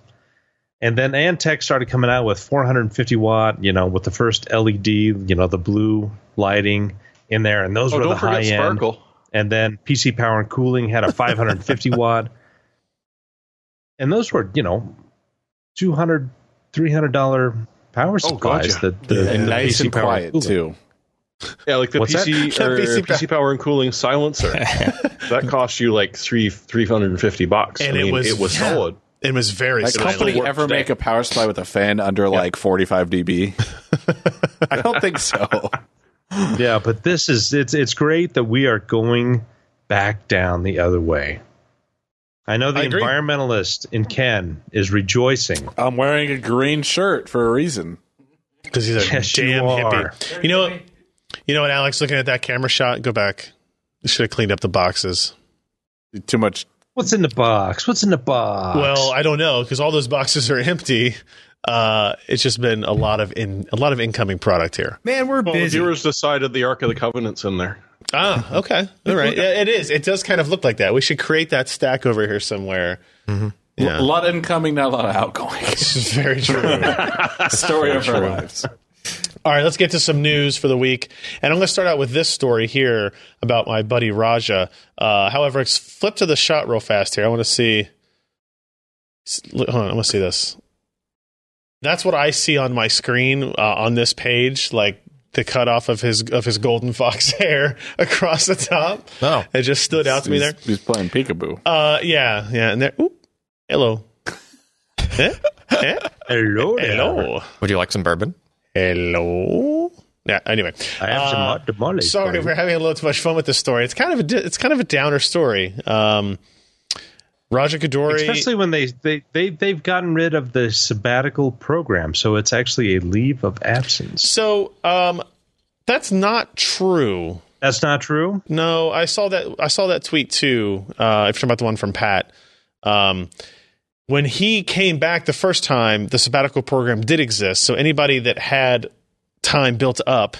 and then Antec started coming out with 450 watt, you know, with the first LED, you know, the blue lighting in there, and those Oh, were the high end. Sparkle. And then PC Power and Cooling had a 550 watt, and those were, you know, 200 300 dollar power Oh, God, supplies. yeah. that the, and the nice PC and Power quiet Cooling. too. Yeah, like the What's that? PC or PC PC, power and cooling silencer. that cost you like three three hundred and fifty bucks. And I it mean, was- it was yeah. solid. It was very Like silent. company ever today. make a power supply with a fan under like 45 dB? I don't think so. Yeah, but this is it's it's great that we are going back down the other way. I know the I environmentalist in Ken is rejoicing. I'm wearing a green shirt for a reason. because he's a Yes, you damn are. hippie. You know, you know what, Alex? Looking at that camera shot, go back. You should have cleaned up the boxes. Too much. What's in the box? What's in the box? Well, I don't know because all those boxes are empty. Uh, it's just been a lot of in a lot of incoming product here. Man, we're Well, busy. viewers decided the Ark of the Covenant's in there. Ah, okay, all right. Yeah, it is. It does kind of look like that. We should create that stack over here somewhere. Yeah, A lot of incoming, not a lot of outgoing. this is very true. Story of our lives. All right, let's get to some news for the week. And I'm going to start out with this story here about my buddy Raja. Uh, however, let's flip to the shot real fast here. I want to see. Hold on, I want to see this. That's what I see on my screen uh, on this page, like the cutoff of his of his golden fox hair across the top. Oh. it just stood out to me He's, there. he's playing peekaboo. Uh, yeah, yeah, and there. Oop, hello. Eh? Eh? Hello, there. Hello. Would you like some bourbon? Hello. Yeah. Anyway, I have some Uh, hot tamales. Sorry, we're having a little too much fun with this story. It's kind of a it's kind of a downer story. Um, Raja Koduri, Especially when they, they, they, they've gotten rid of the sabbatical program. So it's actually a leave of absence. so um, that's not true. That's not true. No, I saw that. I saw that tweet too. Uh, if you're talking about the one from Pat, um, when he came back the first time, the sabbatical program did exist. So anybody that had time built up,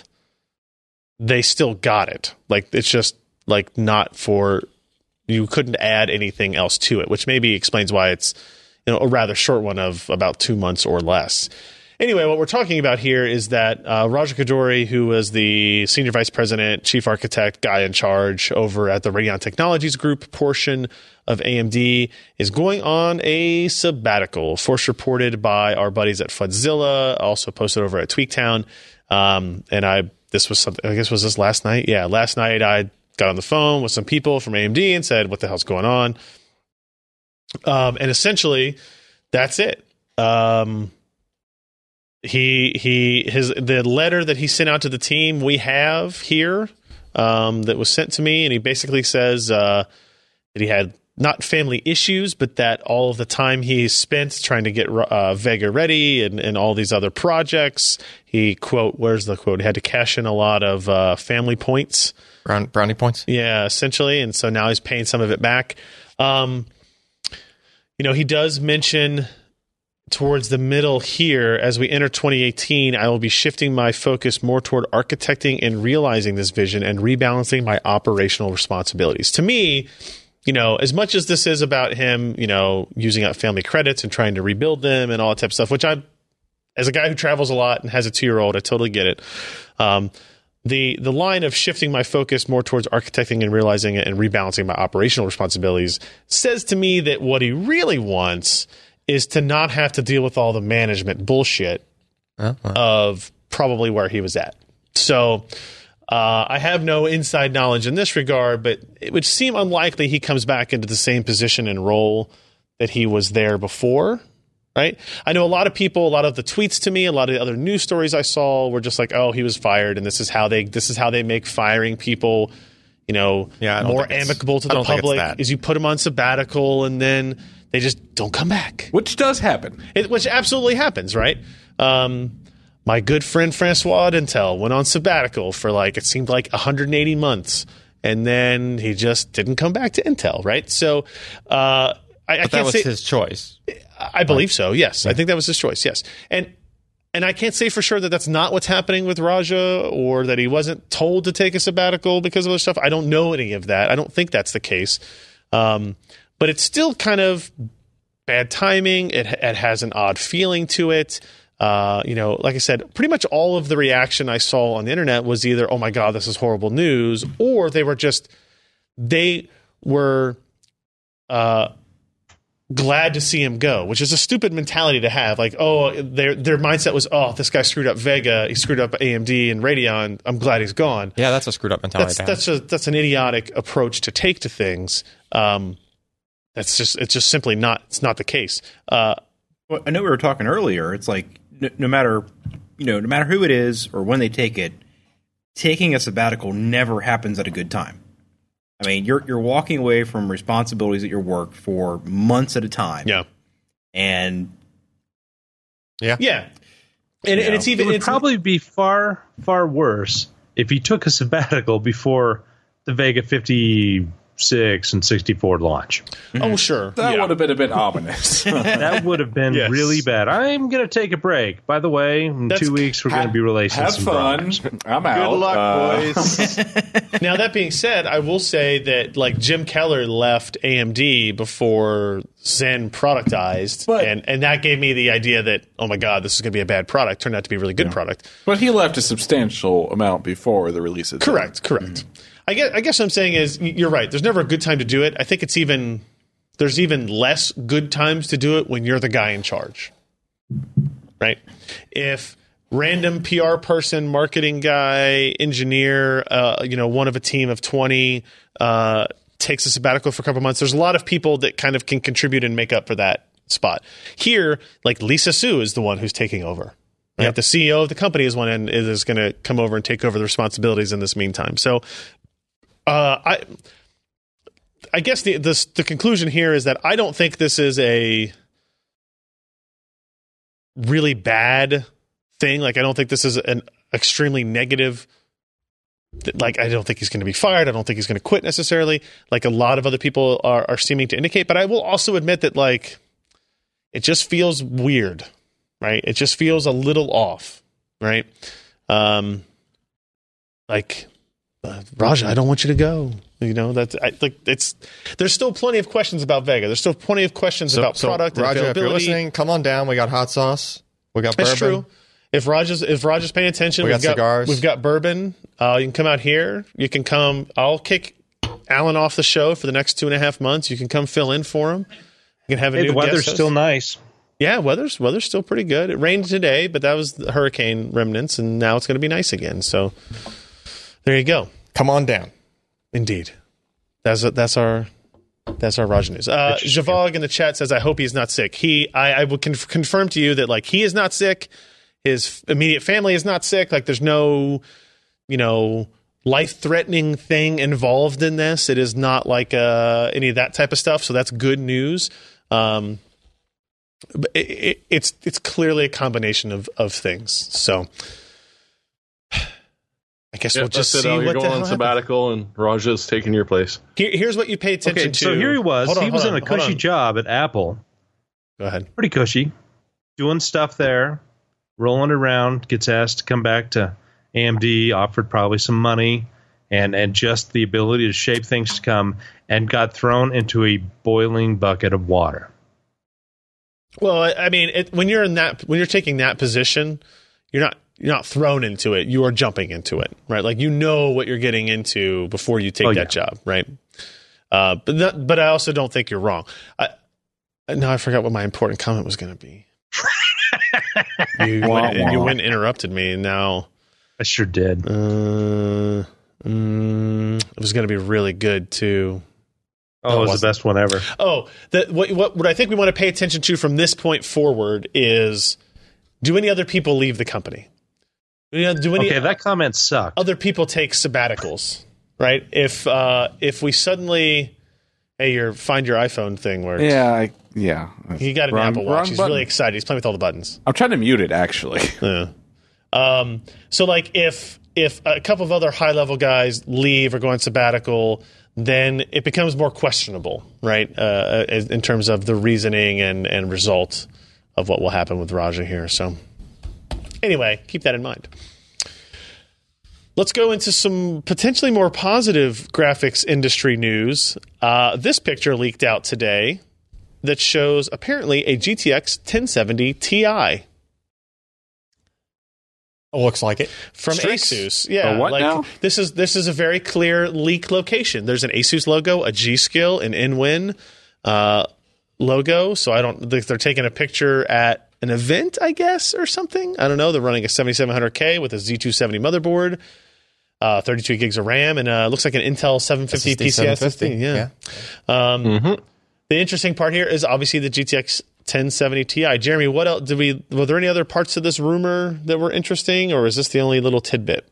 they still got it. Like it's just like not for you couldn't add anything else to it, which maybe explains why it's you know a rather short one of about two months or less. Anyway, what we're talking about here is that uh, Raja Koduri, who was the senior vice president, chief architect, guy in charge over at the Radeon Technologies Group portion of AMD, is going on a sabbatical. First reported by our buddies at Fudzilla, also posted over at Tweaktown. Um, and I, this was something. I guess was this last night. Yeah, last night I got on the phone with some people from AMD and said, "What the hell's going on?" Um, and essentially, that's it. Um, he he his the letter that he sent out to the team we have here um, that was sent to me, and he basically says uh, that he had not family issues, but that all of the time he spent trying to get uh, Vega ready and, and all these other projects, he quote, where's the quote? He had to cash in a lot of uh, family points. Brown, brownie points? Yeah, essentially. And so now he's paying some of it back. Um, you know, he does mention towards the middle here, as we enter 2018, I will be shifting my focus more toward architecting and realizing this vision and rebalancing my operational responsibilities. To me, you know, as much as this is about him, you know, using up family credits and trying to rebuild them and all that type of stuff, which I, as a guy who travels a lot and has a two year old, I totally get it. Um, the the line of shifting my focus more towards architecting and realizing it and rebalancing my operational responsibilities says to me that what he really wants is to not have to deal with all the management bullshit well. of probably where he was at. So uh, I have no inside knowledge in this regard, but it would seem unlikely he comes back into the same position and role that he was there before. Right. I know a lot of people, a lot of the tweets to me, a lot of the other news stories I saw were just like, oh, he was fired, and this is how they this is how they make firing people, you know, Yeah, more amicable to the don't think it's public. is you put them on sabbatical and then they just don't come back Which does happen. it, which absolutely happens, right? Um, my good friend Francois at Intel went on sabbatical for like it seemed like 180 months, and then he just didn't come back to Intel, right? So uh, I, I But that can't was say his choice. I believe so. Yes, I think that was his choice. Yes, and and I can't say for sure that that's not what's happening with Raja, or that he wasn't told to take a sabbatical because of other stuff. I don't know any of that. I don't think that's the case. Um, but it's still kind of bad timing. It, it has an odd feeling to it. Uh, you know, like I said, pretty much all of the reaction I saw on the internet was either, "Oh my god, this is horrible news," or they were just they were uh, glad to see him go, which is a stupid mentality to have. Like, oh, their their mindset was, "Oh, this guy screwed up Vega, he screwed up AMD and Radeon. I'm glad he's gone." Yeah, that's a screwed up mentality. That's that's a that's an idiotic approach to take to things. Um, that's just it's just simply not it's not the case. Uh, Well, I know we were talking earlier. It's like no, no matter you know, no matter who it is or when they take it, taking a sabbatical never happens at a good time. I mean, you're you're walking away from responsibilities at your work for months at a time. yeah, and yeah, and, and it's even It even would it's, probably be far, far worse if he took a sabbatical before the Vega 50 six and sixty four launch. Oh, sure. That Yeah. would have been a bit ominous. That would have been Yes. really bad. I'm going to take a break. By the way, in That's- two weeks we're going to be releasing Have some fun. products. I'm out. Good luck, Uh, boys. Now that being said, I will say that like Jim Keller left AMD before Zen productized, But- and and that gave me the idea that oh my god, this is going to be a bad product. Turned out to be a really good product. But he left a substantial amount before the release of Correct, correct. Mm-hmm. I guess I guess what I'm saying is you're right. There's never a good time to do it. I think it's even there's even less good times to do it when you're the guy in charge. Right? If random PR person, marketing guy, engineer, uh, you know, one of a team of 20 uh, takes a sabbatical for a couple months, there's a lot of people that kind of can contribute and make up for that spot. Here, like Lisa Su is the one who's taking over. Right? The CEO of the company is one and is going to come over and take over the responsibilities in this meantime. So, uh, I, I guess the, the the conclusion here is that I don't think this is a really bad thing. Like, I don't think this is an extremely negative. Like, I don't think he's going to be fired. I don't think he's going to quit necessarily. Like a lot of other people are, are seeming to indicate. But I will also admit that like it just feels weird, right? It just feels a little off, right? Um, like uh, Raja, I don't want you to go. You know that's I, like it's. There's still plenty of questions about Vega. There's still plenty of questions about product and Raja, if you're availability. listening, come on down. We got hot sauce. We got That's bourbon. true. If Raja's if Raja's paying attention, We have got cigars. We've got bourbon. Uh, you can come out here. You can come. I'll kick Allyn off the show for the next two and a half months. You can come fill in for him. You can have a Hey, new the weather's guest still nice. Yeah, weather's weather's still pretty good. It rained today, but that was the hurricane remnants, and now it's going to be nice again. So there you go. Come on down. Indeed, that's that's our that's our Raj news. Uh, Javog in the chat says, "I hope he's not sick." He, I, I will conf- confirm to you that like he is not sick. His immediate family is not sick. Like there's no, you know, life threatening thing involved in this. It is not like uh, any of that type of stuff. So that's good news. Um, but it, it, it's it's clearly a combination of of things. So. I guess Yeah, we'll just it. see Al. You're going on sabbatical, and Raja's taking your place. Here, here's what you pay attention Okay, to. so here he was. Hold on, he was hold in on, a cushy on. job at Apple. Go ahead. Pretty cushy. Doing stuff there, rolling around, gets asked to come back to AMD, offered probably some money and and just the ability to shape things to come and got thrown into a boiling bucket of water. Well, I I mean, it, when you're in that, when you're taking that position, you're not you're not thrown into it. You are jumping into it, right? Like you know what you're getting into before you take Oh, that yeah. job, right? Uh, but that, but I also don't think you're wrong. I, no, I forgot what my important comment was going to be. you, went, you went and interrupted me, and now I sure did. uh, mm, it was going to be really good too. Oh, it was the best one ever. Oh, the, what, what what I think we want to pay attention to from this point forward is: Do any other people leave the company? Do any, do any Okay, that comment sucked. other people take sabbaticals? Right? If uh, if we suddenly, hey, your find your iPhone thing works. Yeah, I, yeah. He got an Wrong- Apple Watch. He's button. really excited. He's playing with all the buttons. I'm trying to mute it actually. Yeah. Um, so like if if a couple of other high level guys leave or go on sabbatical, then it becomes more questionable, right? Uh, in in terms of the reasoning and and result of what will happen with Raja here. So anyway, keep that in mind. Let's go into some potentially more positive graphics industry news. Uh, this picture leaked out today that shows apparently a GTX 1070 Ti looks like it. from Strix? Asus. Yeah, what like now? this is this is a very clear leak location. There's an Asus logo, a G Skill, an InWin uh, logo. So I don't they're taking a picture at an event, I guess, or something. I don't know. They're running a 7700K with a Z270 motherboard. Uh, 32 gigs of RAM and uh, looks like an Intel 750 PCI 750, SSD. Yeah. yeah. Um, The interesting part here is obviously the GTX 1070 Ti. Jeremy, what else did we? Were there any other parts of this rumor that were interesting, or is this the only little tidbit?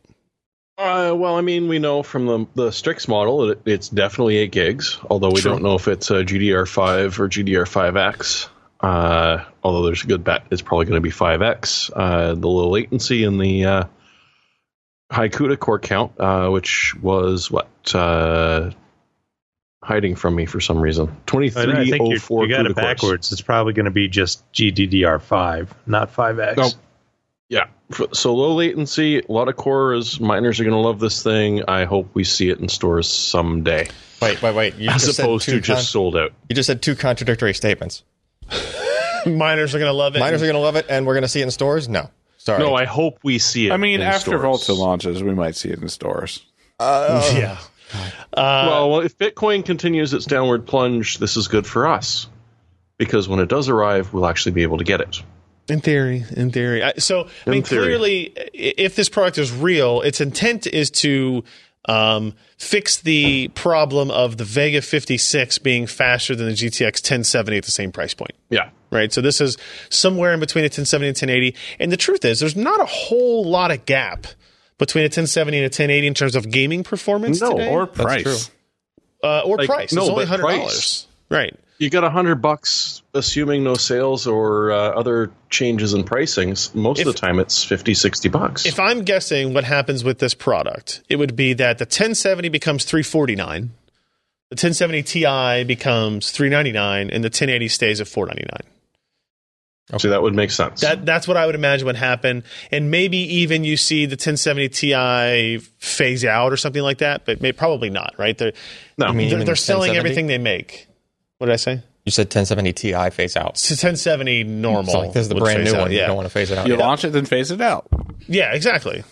Uh, well, I mean, we know from the the Strix model that it's definitely eight gigs, although we True. don't know if it's a GDR5 or GDR5X. Uh, although there's a good bet it's probably going to be 5X. Uh, the low latency and the uh, high CUDA core count, uh, which was what uh, hiding from me for some reason. I, Twenty I think oh you, four. you got it backwards. It's probably going to be just GDDR5, not 5X. Nope. Yeah. So low latency, a lot of cores. Miners are going to love this thing. I hope we see it in stores someday, Wait, wait, wait. You as just opposed two to just sold out. you just said two contradictory statements. Miners are going to love it. Miners are going to love it, and we're going to see it in stores. No, sorry. No, I hope we see it. I mean, in after stores. Volta launches, we might see it in stores. Uh, yeah. Uh, well, well, if Bitcoin continues its downward plunge, this is good for us because when it does arrive, we'll actually be able to get it. In theory, in theory. I, so, I mean, theory. clearly, if this product is real, its intent is to um, fix the problem of the Vega 56 being faster than the GTX 1070 at the same price point. Yeah. Right. So this is somewhere in between a 1070 and 1080. And the truth is, there's not a whole lot of gap between a 1070 and a 1080 in terms of gaming performance No, today, Or price. uh, or like, price. no, it's only but hundred price. dollars. Right. You got a hundred bucks, assuming no sales or uh, other changes in pricings. Most of the time, it's 50, 60 bucks. If I'm guessing what happens with this product, it would be that the 1070 becomes 349, the 1070 Ti becomes 399, and the 1080 stays at 499. so that would make sense. That that's what I would imagine would happen, and maybe even you see the 1070 Ti phase out or something like that, but may, probably not. Right? They're no, mean- they're, they're selling 1070? everything they make. What did I say? You said 1070 Ti phase out. It's a 1070 normal. So like this is the brand new out, one. You Yeah. don't want to phase it out. You Yeah. launch it, then phase it out. yeah. Exactly.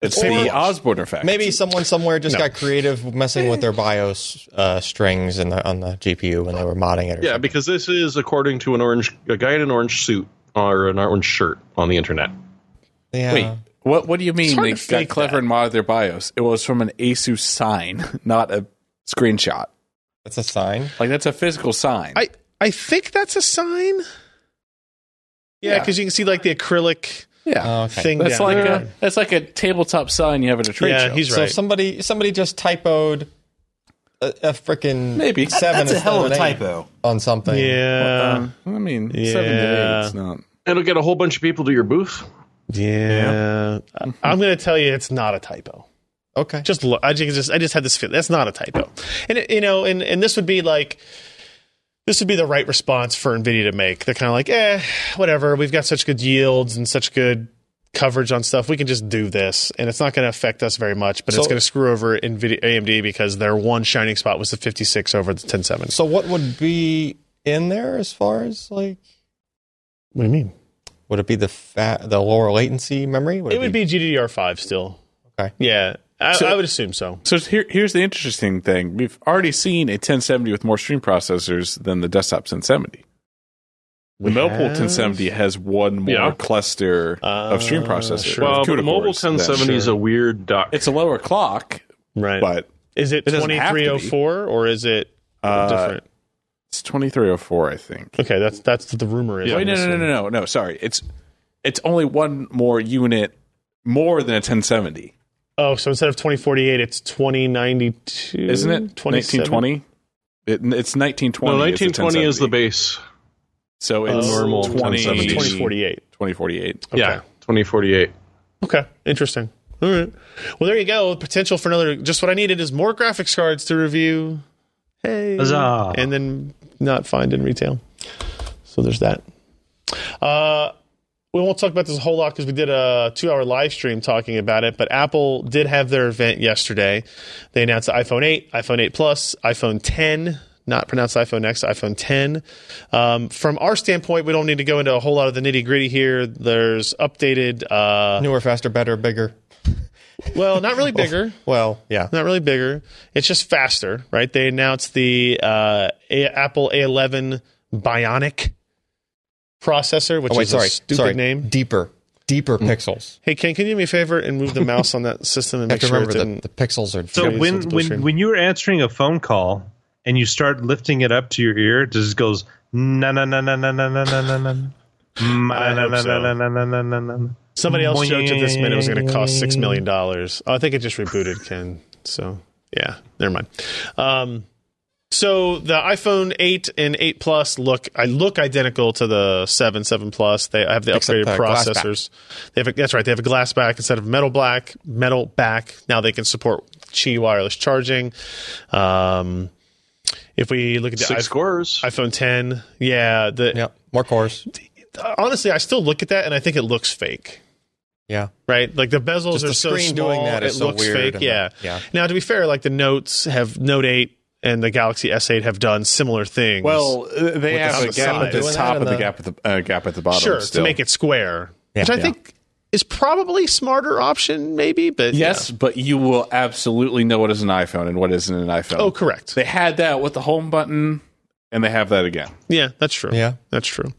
It's Or- the Osborne effect. Maybe someone somewhere just No. got creative messing with their BIOS uh, strings in the, on the GPU when they were modding it. Or yeah, something. because this is according to an orange a guy in an orange suit or an orange shirt on the internet. yeah. Wait, what? What do you mean they got clever that. and modded their BIOS? It was from an ASUS sign, not a screenshot. That's a sign. Like that's a physical sign. I I think that's a sign. Yeah, Yeah. because you can see like the acrylic yeah, Oh, okay. thing. that's down like there. a that's like a tabletop sign you have at a trade Yeah, show. he's So somebody somebody just typoed a, a freaking Maybe. seven That's a hell of a instead an eight typo. on something. yeah, Um, I mean, seven to eight. It's not. It'll get a whole bunch of people to your booth. yeah. I'm going to tell you, it's not a typo. Okay. Just look. I just I just had this feel. That's not a typo. And it, you know, and and this would be like. This would be the right response for NVIDIA to make. They're kind of like, eh, whatever. We've got such good yields and such good coverage on stuff. We can just do this, and it's not going to affect us very much. But it's going to screw over NVIDIA AMD because their one shining spot was the 56 over the 1070. So what would be in there as far as like What do you mean? would it be the fa- the lower latency memory? It would be GDDR5 still. Okay. Yeah, I, So- I would assume so. So here, here's the interesting thing: we've already seen a 1070 with more stream processors than the desktop 1070. The mobile have? 1070 has one more Yeah. cluster of stream Uh, processors. sure. Well, CUDA but mobile cores than- 1070 is a weird duck. It's a lower clock, Right. but is it it doesn't have to be. 2304 or is it uh, different? it's 2304, I think. Okay, that's that's what the rumor is. Wait, no, no, no, no, no, no. Sorry, it's it's only one more unit more than a 1070, Oh, so instead of 2048, it's 2092, isn't it? 27? 1920. It, it's 1920. no, 1920 is the base. So it's Oh, normal 20, 2048. 2048. Okay. Yeah, 2048. Okay, interesting. All right. Well, there you go. Potential for another. Just what I needed is more graphics cards to review. Hey, Huzzah. and then not find in retail. So there's that. Uh, we won't talk about this a whole lot because we did a two-hour live stream talking about it. But Apple did have their event yesterday. They announced the iPhone 8, iPhone 8 Plus, iPhone 10. Not pronounced iPhone X, iPhone 10. Um, from our standpoint, we don't need to go into a whole lot of the nitty gritty here. There's updated, uh, newer, faster, better, bigger. well, not really bigger Well, yeah. not really bigger. It's just faster, right? They announced the uh, a- Apple A11 Bionic processor, which Oh, wait, is sorry. a stupid sorry. name. Deeper, deeper pixels. Hey, Ken, can you do me a favor and move the mouse on that system and You make have to sure it remember didn't? that the pixels are. So when when when you're answering a phone call and you start lifting it up to your ear, it just goes na na na na na na na na na na. I hope so. Somebody else joked at this minute it was going to cost six million dollars. Oh, I think it just rebooted, Ken. So yeah, never mind. Um, so the iPhone 8 and 8 Plus look I look identical to the 7, 7 Plus. They have the Except, upgraded glass processors. They have a, that's right. They have a glass back instead of metal black, metal back. Now they can support Qi wireless charging. Um, If we look at the Six iPhone, scores. iPhone 10, yeah, the Yeah, more cores. honestly, I still look at that and I think it looks fake. Yeah, Right, like the bezels Just are the so screen small, doing that it is so looks weird fake. and Yeah. the- yeah. Now, to be fair, like the Notes have Note eight and the Galaxy S8 have done similar things. Well, uh, they the have a gap at the top in and the the- gap at the uh, gap at the bottom. sure still. to make it square, Yeah. which I Yeah. think is probably smarter option, maybe. But Yes, but you will absolutely know what is an iPhone and what isn't an iPhone. oh, correct. They had that with the home button, and they have that again. Yeah, that's true. Yeah. that's true.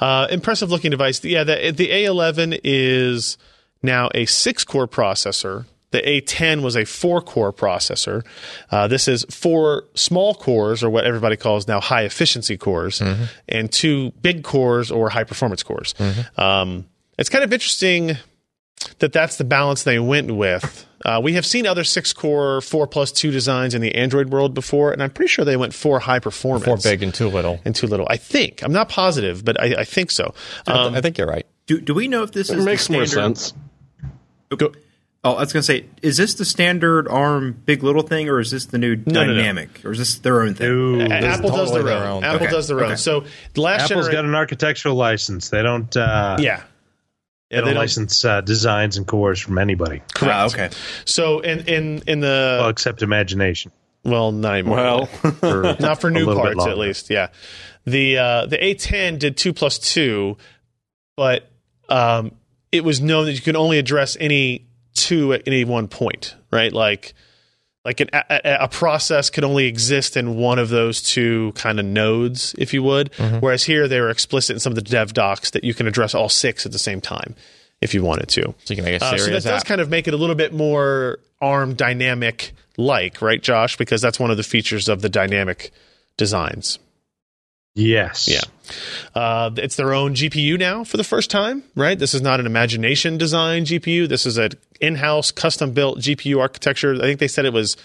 Uh, impressive looking device. Yeah, the the A11 is now a six core processor. The A10 was a four core processor. Uh, this is four small cores, or what everybody calls now high efficiency cores, and two big cores or high performance cores. Um, it's kind of interesting that that's the balance they went with. Uh, we have seen other six core, four plus two designs in the Android world before, and I'm pretty sure they went four high performance four big and two little. and too little. I think I'm not positive, but I, I think so. Um, I think you're right. Do, do we know if this it is makes the more sense. Go- Oh, I was going to say, is this the standard ARM big little thing, or is this the new no, no. dynamic, or is this their own thing? A- is Apple does totally their their own. own. Apple Okay, does their own. okay. So the last Apple's genera- got an architectural license. They don't. Uh, yeah. They Yeah, don't they don't- license uh, designs and cores from anybody, correct. Ah, okay. So in in in well, the except imagination. well, not anymore. Well, For not for new parts at least. Yeah. The uh, the A10 did two plus two, but um, it was known that you can only address any two at any one point, right? Like like an, a, a process could only exist in one of those two kind of nodes, if you would. Whereas here they were explicit in some of the dev docs that you can address all six at the same time if you wanted to. So you can make a Uh, so that does kind of make it a little bit more ARM dynamic like, right, Josh? Because that's one of the features of the dynamic designs. Yes. Yeah. Uh, it's their own GPU now for the first time, right? This is not an imagination design GPU. This is an in house, custom built GPU architecture. I think they said it was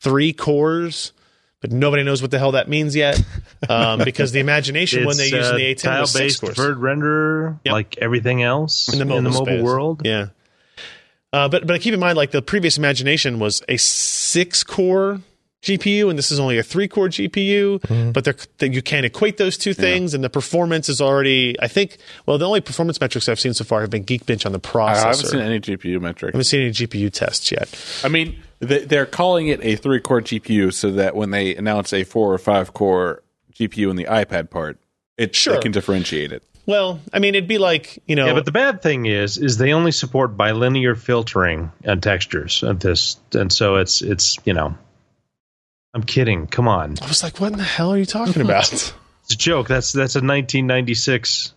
three cores, but nobody knows what the hell that means yet. Um, because the imagination when they used uh, the A10 was six cores. deferred renderer, Yep. like everything else in the mobile, space. world. Yeah. Uh, but but keep in mind, like the previous Imagination was a six core GPU, and this is only a three core GPU. Mm-hmm. But they're, that you can't equate those two things, and the performance is already. I think. Well, the only performance metrics I've seen so far have been Geekbench on the processor. I haven't seen any GPU metric. I haven't seen any GPU tests yet. I mean, they- they're calling it a three core GPU so that when they announce a four or five core GPU in the iPad part, it, Sure. they can differentiate it. Well, I mean, it'd be like you know. Yeah, but the bad thing is, is they only support bilinear filtering and textures of this, and so it's it's you know, I'm kidding. Come on, I was like, what in the hell are you talking about? it's a joke. That's that's a 1996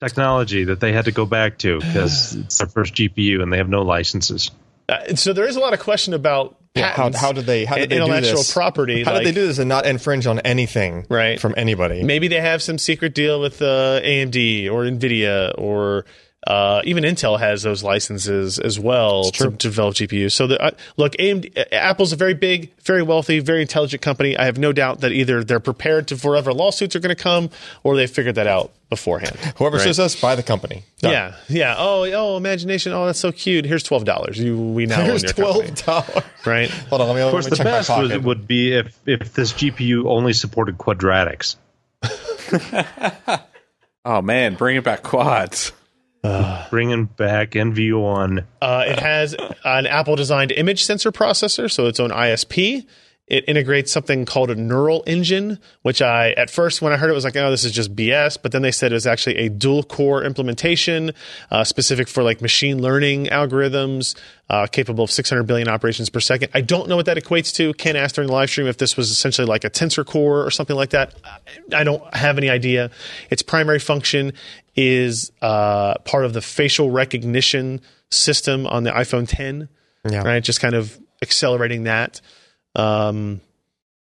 technology that they had to go back to because it's their first GPU and they have no licenses. Uh, so there is a lot of question about Yeah, how, patents how did they how did and they do intellectual this? property. How like, did they do this and not infringe on anything Right. from anybody? Maybe they have some secret deal with uh, AMD or Nvidia or uh, even Intel has those licenses as well to, to develop GPUs. So the, uh, look, AMD, uh, Apple's a very big, very wealthy, very intelligent company. I have no doubt that either they're prepared to forever lawsuits are going to come or they figured that out beforehand. Whoever Right. sues us, buy the company. Done. Yeah, yeah. Oh, oh, imagination. Oh, that's so cute. Here's twelve dollars. You, we now Here's own your twelve dollars. right? Hold on, let me, Of course, let me the check best my would be if if this GPU only supported quadratics. Oh man, bring it back quads. Bringing back NV1. Uh, it has an Apple designed image sensor processor, so its own ISP. It integrates something called a neural engine, which I, at first, when I heard it, was like, oh, this is just BS. But then they said it was actually a dual core implementation uh, specific for like machine learning algorithms, uh, capable of 600 billion operations per second. I don't know what that equates to. Ken asked during the live stream if this was essentially like a tensor core or something like that. I don't have any idea. Its primary function is uh, part of the facial recognition system on the iPhone 10 Yeah. right? Just kind of accelerating that. Um,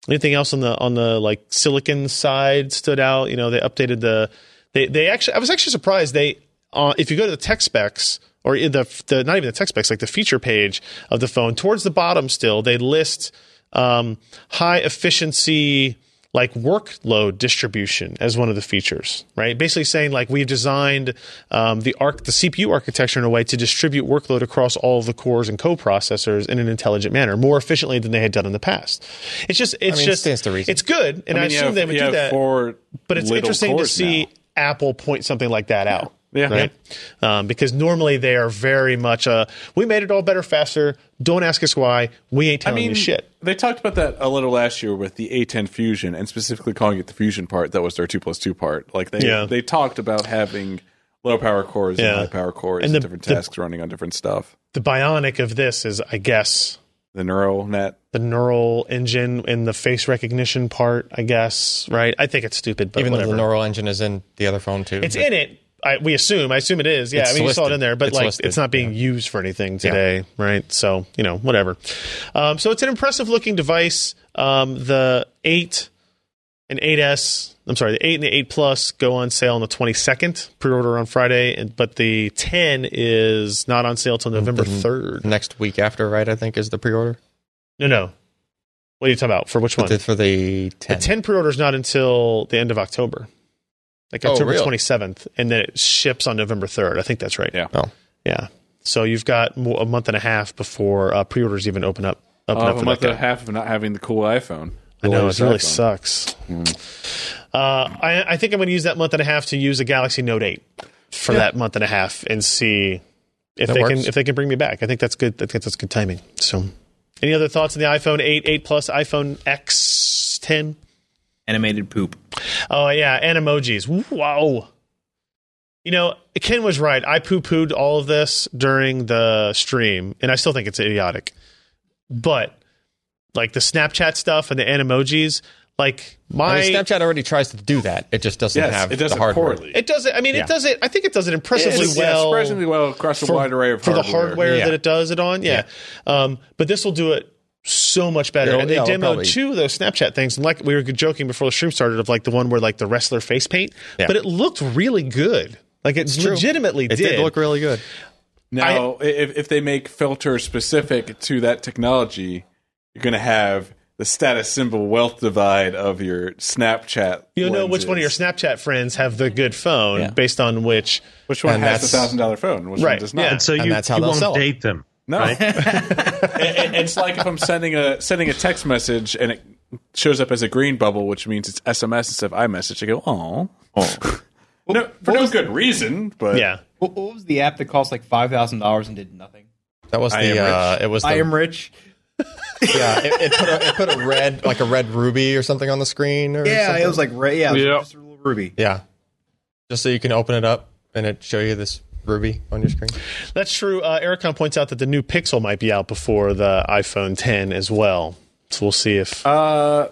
anything else on the on the like silicon side stood out? You know, they updated the they they actually I was actually surprised they uh, if you go to the tech specs or the the not even the tech specs like the feature page of the phone towards the bottom still they list um, high efficiency like workload distribution as one of the features, right? Basically saying like we've designed um, the arc the CPU architecture in a way to distribute workload across all of the cores and co-processors in an intelligent manner, more efficiently than they had done in the past. It's just it's mean, just stands to it's good, and I, I mean, you assume have- they would do that. four but it's interesting to see now. Apple point something like that out. Yeah. Right. Um, because normally they are very much uh, we made it all better faster. Don't ask us why. We ain't I telling mean, you shit. they talked about that a little last year with the A10 Fusion, and specifically calling it the Fusion part. That was their two plus two part. Like they Yeah. they talked about having low power cores Yeah. and high power cores And and, the- different the- tasks running on different stuff. The bionic of this is, I guess, The neural net. the neural engine and the face recognition part. I guess, right? I think it's stupid, but Even whatever. though the neural engine is in the other phone too. it's in it. I, we assume. I assume it is. Yeah, It's I mean, you saw it in there, but It's like, listed, it's not being used for anything today, right? So you know, whatever. Um, so it's an impressive looking device. Um, the eight and 8S. I'm sorry, the 8 and the 8 Plus go on sale on the 22nd. Pre-order on Friday, and, but the 10 is not on sale till November 3rd. next week after, right? I think is the pre-order No, no. What are you talking about? For which one? for the 10. The 10. 10 pre-order is not until the end of October, like Oh, October really? 27th, and then it ships on November 3rd. I think that's right. Yeah. Oh. Yeah. So you've got a month and a half before uh, pre-orders even open up. Open I'll up have for a month and a half of not having the cool iPhone. I know it really iPhone. sucks. Uh, I, I think I'm going to use that month and a half to use a Galaxy Note 8 for that month and a half and see if That they works. can if they can bring me back. I think that's good. I think that's good timing. So, any other thoughts on the iPhone 8, 8 Plus, iPhone X, 10? Animated poop. Oh yeah, and emojis. Wow. You know, Ken was right. I poo pooed all of this during the stream, and I still think it's idiotic. But like the Snapchat stuff and the animojis, like my I mean, Snapchat already tries to do that. It just doesn't Yes, have it does the it hardware. poorly. it does it. I mean, Yeah. it does it. I think it does it impressively It's- yeah, well. surprisingly well across a wide array of for the hardware. hardware Yeah. that it does it on. Yeah, Um, but this will do it so much better. It'll- and they yeah, demoed probably- two of those Snapchat things. And like we were joking before the stream started, of like the one where like the wrestler face paint, Yeah. but it looked really good. Like it True. legitimately It did. did look really good. Now, if, if they make filters specific to that technology, you're going to have the status symbol wealth divide of your Snapchat. You'll know which one of your. Snapchat friends have the good phone Yeah. based on which. Which one And has the thousand dollar phone? Which Right, one does not? yeah. And so And you, that's how you they'll won't sell 'em. date them. No, It- it- it's like if I'm sending a sending a text message and it shows up as a green bubble, which means it's SMS instead of iMessage. I go, oh, oh, no, for no good reason, but Yeah. What, what was the app that cost like five thousand dollars and did nothing? That was I the. Uh, it was the. I am rich. yeah, it, it, put a, it put a red like a red ruby or something on the screen. Or Yeah, something. it was like right. Yeah, it was Yeah. just a little ruby. yeah, just so you can open it up and it show you this ruby on your screen. That's true. Uh, Ericon points out that the new Pixel might be out before the iPhone 10 as well. So we'll see if. uh,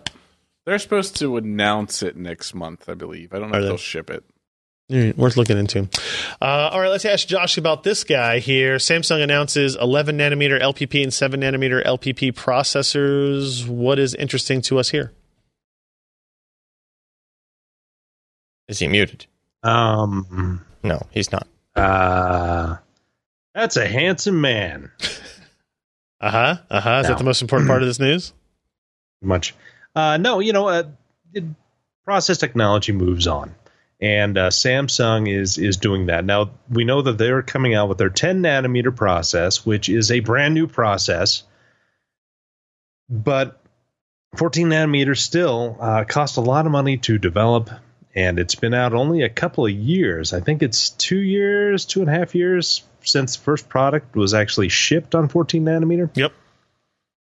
they're supposed to announce it next month, I believe. I don't know Are if they? they'll ship it. Mm, worth looking into. Uh, all right, let's ask Josh about this guy here. Samsung announces 11 nanometer LPP and 7 nanometer LPP processors. What is interesting to us here? Is he muted? Um, No, he's not. Uh, that's a handsome man. Uh huh. Uh huh. Is No. that the most important part of this news? Much. Uh, no, you know, uh, it, process technology moves on, and uh, Samsung is is doing that now. We know that they're coming out with their 10 nanometer process, which is a brand new process, but 14 nanometers still uh, cost a lot of money to develop, and it's been out only a couple of years. I think it's two years, two and a half years since the first product was actually shipped on 14 nanometer. Yep.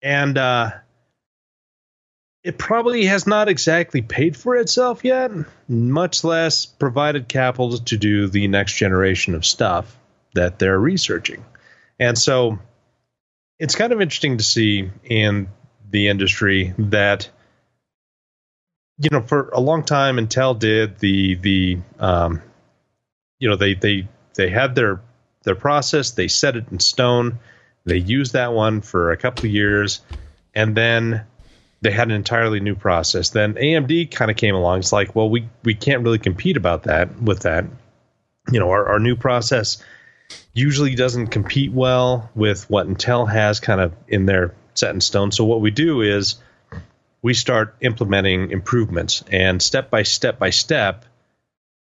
And uh, it probably has not exactly paid for itself yet, much less provided capital to do the next generation of stuff that they're researching. And so it's kind of interesting to see in the industry that you know for a long time Intel did the the um, you know they they they had their their process. They set it in stone. They used that one for a couple of years. And then they had an entirely new process. Then AMD kind of came along. It's like well we we can't really compete about that with that. You know our, our new process usually doesn't compete well with what Intel has kind of in their set in stone. So what we do is we start implementing improvements, and step by step by step,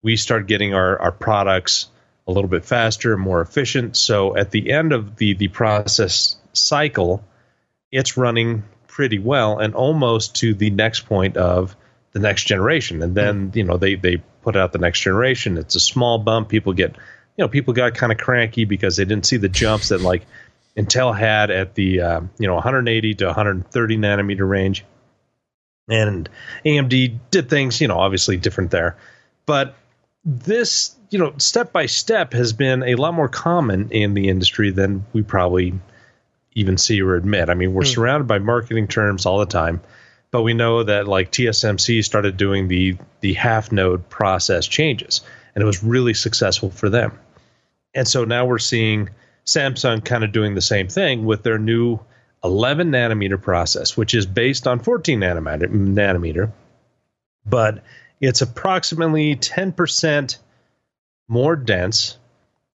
we start getting our our products a little bit faster, more efficient. So at the end of the the process cycle, it's running pretty well and almost to the next point of the next generation. And then, you know, they they put out the next generation. It's a small bump. People get, you know, people got kind of cranky because they didn't see the jumps that like Intel had at the uh, you know 180 to 130 nanometer range, and AMD did things, you know, obviously different there. But this, you know, step by step has been a lot more common in the industry than we probably even see or admit. I mean, we're Hmm. surrounded by marketing terms all the time, but we know that like TSMC started doing the the half node process changes, and it was really successful for them. And so now we're seeing Samsung kind of doing the same thing with their new 11 nanometer process, which is based on 14 nanometer, nanometer but it's approximately 10% more dense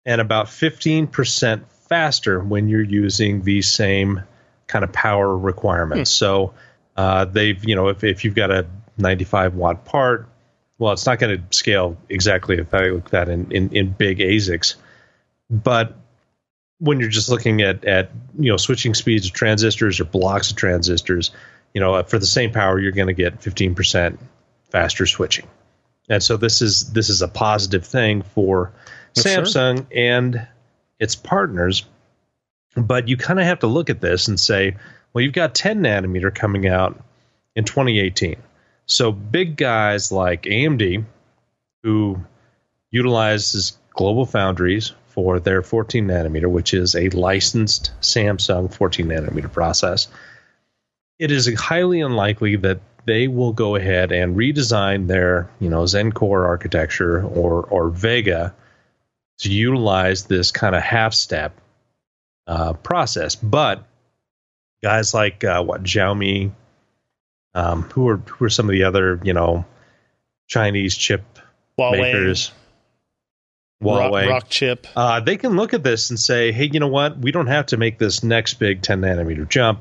and about 15% faster when you're using the same kind of power requirements. So uh, they've, you know, if, if you've got a 95 watt part, well, it's not going to scale exactly like that in, in, in big ASICs, but when you're just looking at, at you know switching speeds of transistors or blocks of transistors, you know for the same power you're going to get 15% faster switching, and so this is this is a positive thing for Sure. Samsung and its partners. But you kind of have to look at this and say, well, you've got 10 nanometer coming out in 2018. So big guys like AMD, who utilizes Global Foundries for their 14 nanometer, which is a licensed Samsung 14 nanometer process, it is highly unlikely that they will go ahead and redesign their, you know, Zen Core architecture or or Vega to utilize this kind of half step uh, process. But guys like uh, what Xiaomi, um, who are who are some of the other you know Chinese chip Huawei, makers, Huawei, Rockchip. uh, they can look at this and say, hey, you know what? We don't have to make this next big 10 nanometer jump.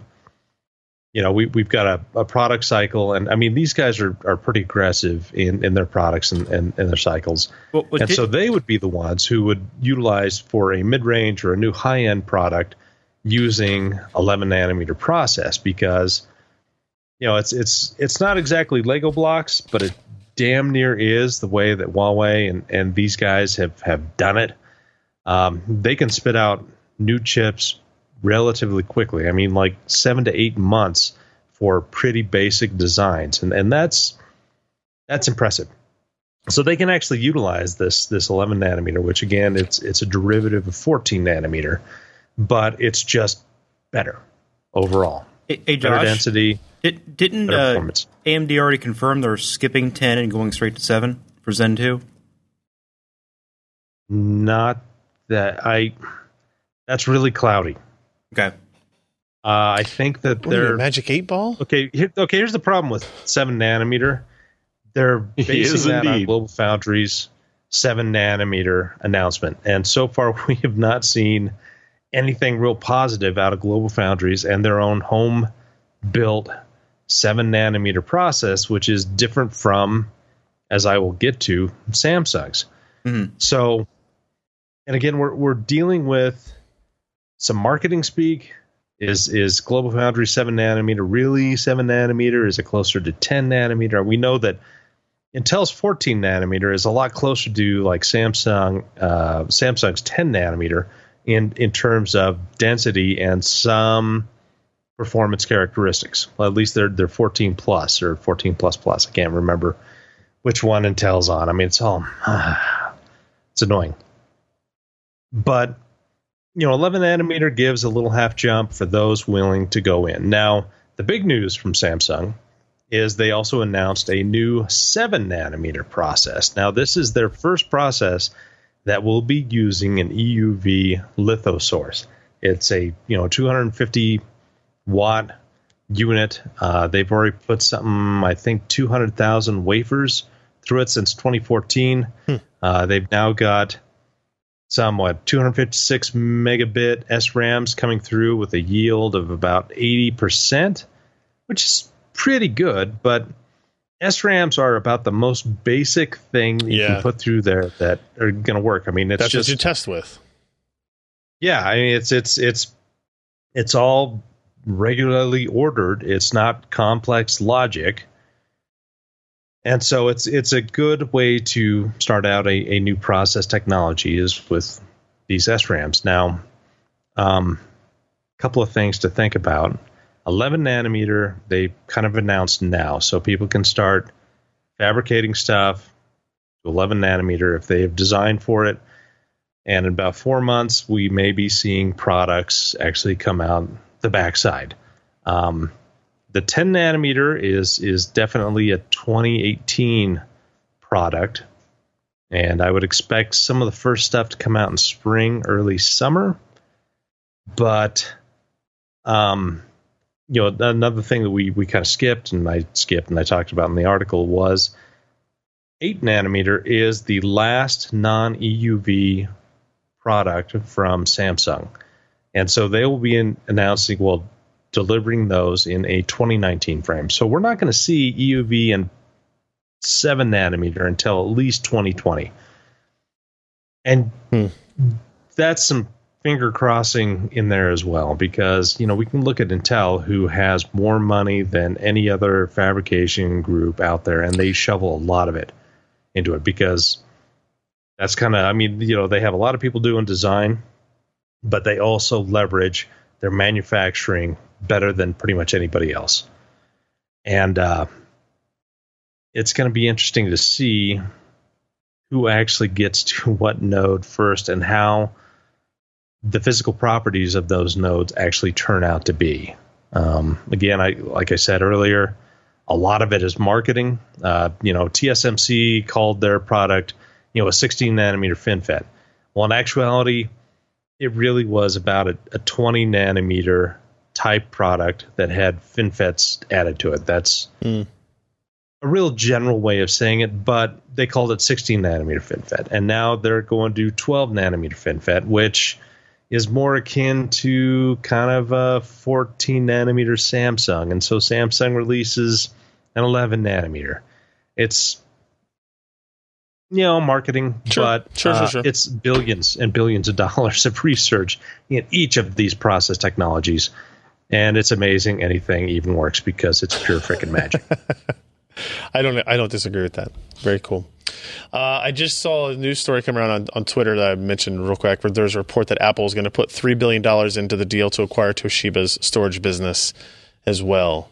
You know, we, we've got a, a product cycle. And I mean, these guys are, are pretty aggressive in, in their products and, and, and their cycles. Well, well, and did- so they would be the ones who would utilize for a mid range or a new high end product using 11 nanometer process because, you know, it's, it's, it's not exactly Lego blocks, but it damn near is the way that Huawei and, and these guys have, have done it. Um, they can spit out new chips relatively quickly. I mean, like seven to eight months for pretty basic designs, and and that's that's impressive. So they can actually utilize this this 11 nanometer, which again, it's it's a derivative of 14 nanometer, but it's just better overall. Hey, hey, Better density, did, didn't uh, performance. AMD already confirm they're skipping 10 and going straight to 7 for Zen 2? Not that I. That's really cloudy. Okay. Uh, I think that What are you, they're Magic Eight Ball? Okay, here, okay. Here's the problem with seven nanometer. They're He is basing that on. Global Foundries seven nanometer announcement, and so far we have not seen anything real positive out of Global Foundries and their own home built seven nanometer process, which is different from, as I will get to, Samsung's. Mhm. So, and again, we're we're dealing with some marketing speak. Is is Global Foundry seven nanometer really seven nanometer? Is it closer to ten nanometer? We know that Intel's fourteen nanometer is a lot closer to like Samsung uh, Samsung's ten nanometer in in terms of density and some performance characteristics. Well, at least they're they're fourteen plus or fourteen plus plus. I can't remember which one Intel's on. I mean, it's all it's annoying, but you know, 11 nanometer gives a little half jump for those willing to go in. Now, the big news from Samsung is they also announced a new 7 nanometer process. Now, this is their first process that will be using an EUV litho source. It's a, you know, 250 watt unit. Uh, they've already put something, I think, 200,000 wafers through it since 2014. Uh, they've now got some what 256 megabit SRAMs coming through with a yield of about 80%, which is pretty good, but SRAMs are about the most basic thing you Yeah. can put through there that are going to work. I mean, it's That's just what you test with. yeah. I mean, it's it's it's it's all regularly ordered. It's not complex logic, and so it's it's a good way to start out a, a new process technology is with these SRAMs. Now, um, a couple of things to think about. 11 nanometer, they kind of announced now, so people can start fabricating stuff to 11 nanometer if they have designed for it. And in about four months, we may be seeing products actually come out the backside. Um, the 10 nanometer is is definitely a 2018 product, and I would expect some of the first stuff to come out in spring, early summer. But, um, you know, another thing that we we kind of skipped, and I skipped, and I talked about in the article was 8 nanometer is the last non EUV product from Samsung. And so they will be in, announcing, well, delivering those in a 2019 frame. So we're not going to see EUV and 7 nanometer until at least 2020. And Hmm. that's some finger crossing in there as well because you know we can look at Intel who has more money than any other fabrication group out there and they shovel a lot of it into it because that's kind of I mean you know they have a lot of people doing design but they also leverage their manufacturing better than pretty much anybody else and uh, it's going to be interesting to see who actually gets to what node first and how the physical properties of those nodes actually turn out to be. Um, again, I like I said earlier, a lot of it is marketing. Uh, you know, TSMC called their product, you know, a 16 nanometer FinFET. Well, in actuality, it really was about a, a 20 nanometer type product that had FinFETs added to it. That's Mm. a real general way of saying it, but they called it 16 nanometer FinFET, and now they're going to 12 nanometer FinFET, which is more akin to kind of a 14 nanometer Samsung, and so Samsung releases an 11 nanometer. It's you know marketing, Sure. but Sure, uh, sure. it's billions and billions of dollars of research in each of these process technologies. And it's amazing anything even works because it's pure freaking magic. I don't. I don't disagree with that. Very cool. Uh, I just saw a news story come around on, on Twitter that I mentioned real quick. Where there's a report that Apple is going to put three billion dollars into the deal to acquire Toshiba's storage business as well.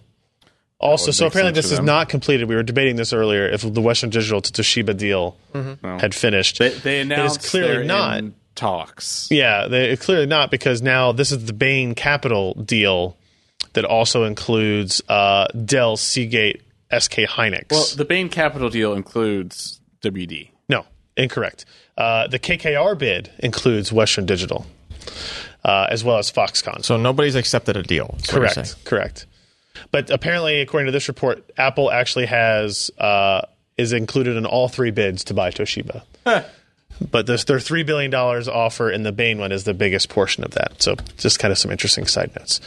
Also, so apparently this is not completed. We were debating this earlier. If the Western Digital to Toshiba deal had finished, They, they announced clearly not. in talks. Yeah, they, clearly not because now this is the Bain Capital deal that also includes uh, Dell, Seagate, SK Hynix. Well, the Bain Capital deal includes WD. no, incorrect. Uh, the KKR bid includes Western Digital uh, as well as Foxconn. So nobody's accepted a deal. is what you're saying. correct, correct. But apparently, according to this report, Apple actually has uh, is included in all three bids to buy Toshiba. But this, their three billion dollars offer in the Bain one is the biggest portion of that. So, just kind of some interesting side notes.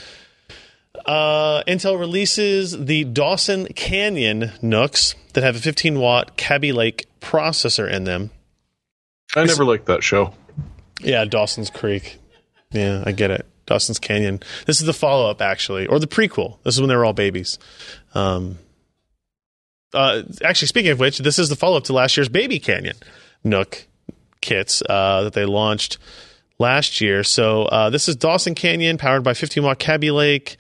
Uh, Intel releases the Dawson Canyon NUCs that have a 15 watt Kaby Lake processor in them. I never liked that show. Yeah, Dawson's Creek. Yeah, I get it. Dawson's Canyon. This is the follow up, actually, or the prequel. This is when they were all babies. Um, uh, actually, speaking of which, this is the follow up to last year's Baby Canyon NUC kits uh, that they launched last year. So uh, this is Dawson Canyon, powered by 15 watt Kaby Lake.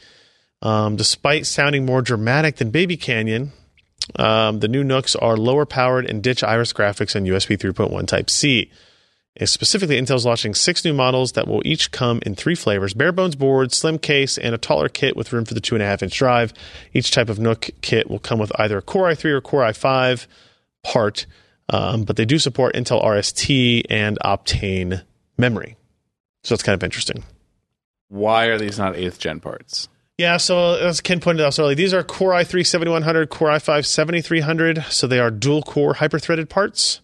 Um, despite sounding more dramatic than Baby Canyon, um, the new NUCs are lower powered and ditch iris graphics and USB 3.1 Type C. And specifically, Intel's launching six new models that will each come in three flavors bare bones board, slim case, and a taller kit with room for the 2.5 inch drive. Each type of NUC kit will come with either a Core i3 or Core i5 part, um, but they do support Intel RST and Optane memory. So that's kind of interesting. Why are these not eighth gen parts? Yeah, so as Ken pointed out so earlier, these are Core i3 7100, Core i5 7300, so they are dual core hyper threaded parts.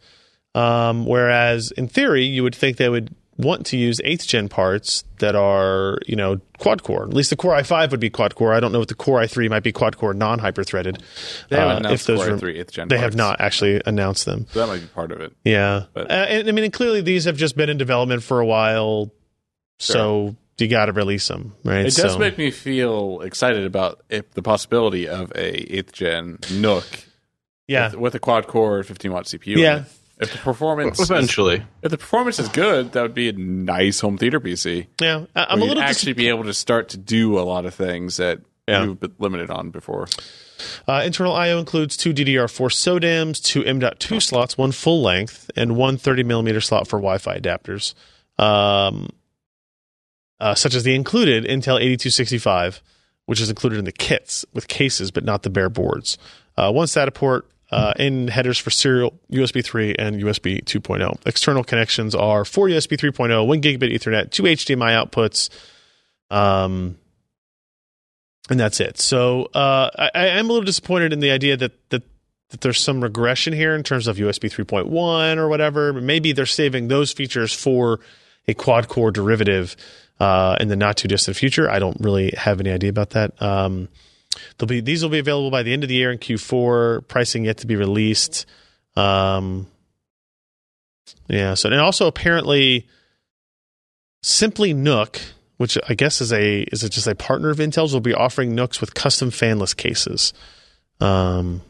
Um, whereas in theory, you would think they would want to use eighth gen parts that are you know quad core. At least the Core i5 would be quad core. I don't know if the Core i3 might be quad core non hyper threaded. They haven't announced Core were- i3 eighth gen They have not actually announced them. So that might be part of it. Yeah, But- uh, and, I mean, and clearly these have just been in development for a while, so you got to release them, right? It does So- make me feel excited about if the possibility of a eighth gen NUC yeah, with, with a quad core 15 watt CPU. Yeah. It. If the performance is, Eventually, if the performance is good, that would be a nice home theater PC. yeah. I- I'm a you'd little actually be able to start to do a lot of things that Yeah. you've been limited on before. Uh, internal I/O includes two DDR4 SODIMMs, two M.2 slots, one full length, and one 30 millimeter slot for Wi-Fi adapters, um, uh, such as the included Intel 8265, which is included in the kits with cases, but not the bare boards. Uh, one SATA port. Uh, headers for serial USB 3 and USB 2.0. External connections are four USB 3.0, one gigabit Ethernet, two HDMI outputs, um, and that's it. So uh, I, I am a little disappointed in the idea that that that there's some regression here in terms of USB 3.1 or whatever. Maybe they're saving those features for a quad core derivative uh, in the not too distant future. I don't really have any idea about that. Um, they'll be these will be available by the end of the year in Q4. Pricing yet to be released. Um, yeah. So and also apparently, Simply NUC, which I guess is a is it just a partner of Intel's, will be offering NUCs with custom fanless cases. Um,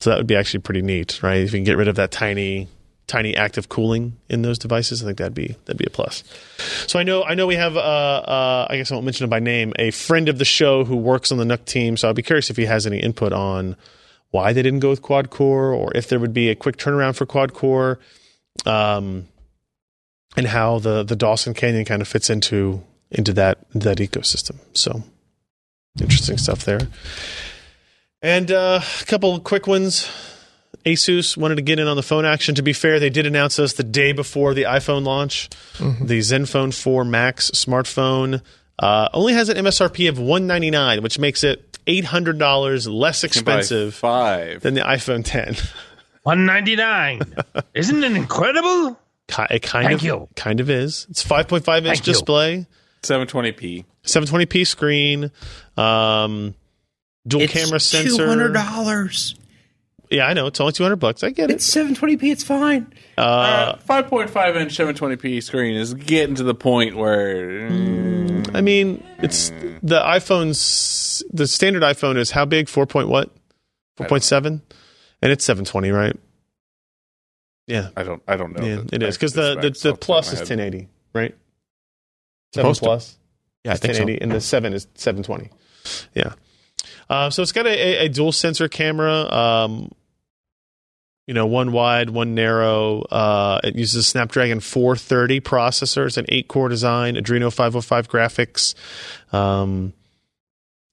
so that would be actually pretty neat, right? If you can get rid of that tiny tiny active cooling in those devices, I think that'd be that'd be a plus. So I know I know we have uh, uh, I guess I won't mention him by name, a friend of the show who works on the NUC team. So I'd be curious if he has any input on why they didn't go with quad core, or if there would be a quick turnaround for quad core, um, and how the the Dawson Canyon kind of fits into into that that ecosystem. So interesting stuff there. And uh, a couple quick ones. Asus wanted to get in on the phone action. To be fair, they did announce us the day before the iPhone launch. The ZenFone 4 Max smartphone uh, only has an MSRP of 199 which makes it $800 less expensive five. than the iPhone 10. One ninety nine. Isn't it incredible? It kind Thank of you. kind of is. It's 5.5 inch Thank you. display, 720p. 720p screen, um, dual camera sensor. Two hundred dollars. Yeah, I know it's only 200 bucks. I get it. It's seven twenty p. It's fine. Uh, 5.5 inch 720p screen is getting to the point where mm, I mean, it's the iPhone's the standard iPhone is how big? Four point what? Four point seven, and it's seven twenty, right? Yeah, I don't I don't know. yeah, it is because the the, the plus is my head. ten eighty, right? Seven Supposed to. plus Yeah, I is think ten so. and the seven is seven twenty. Yeah. Uh, so it's got a, a, a dual sensor camera. Um, you know, one wide, one narrow. Uh, it uses a Snapdragon 430 processor. It's an eight core design, Adreno 505 graphics, um,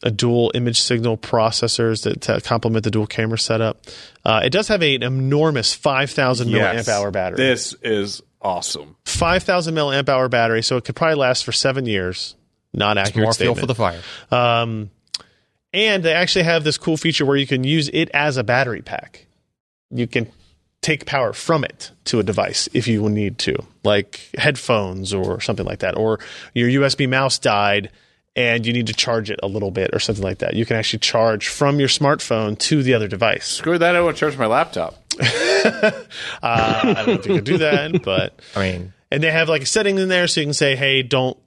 a dual image signal processors that to complement the dual camera setup. Uh, it does have an enormous 5,000 Yes. milliamp hour battery. This is awesome. 5,000 milliamp hour battery, so it could probably last for seven years. Not accurate More fuel for the fire. Um, and they actually have this cool feature where you can use it as a battery pack. You can take power from it to a device if you will need to, like headphones or something like that, or your USB mouse died and you need to charge it a little bit or something like that. You can actually charge from your smartphone to the other device. Screw that! I want to charge my laptop. Uh, I don't know if you can do that, but I mean, and they have like a setting in there so you can say, hey, don't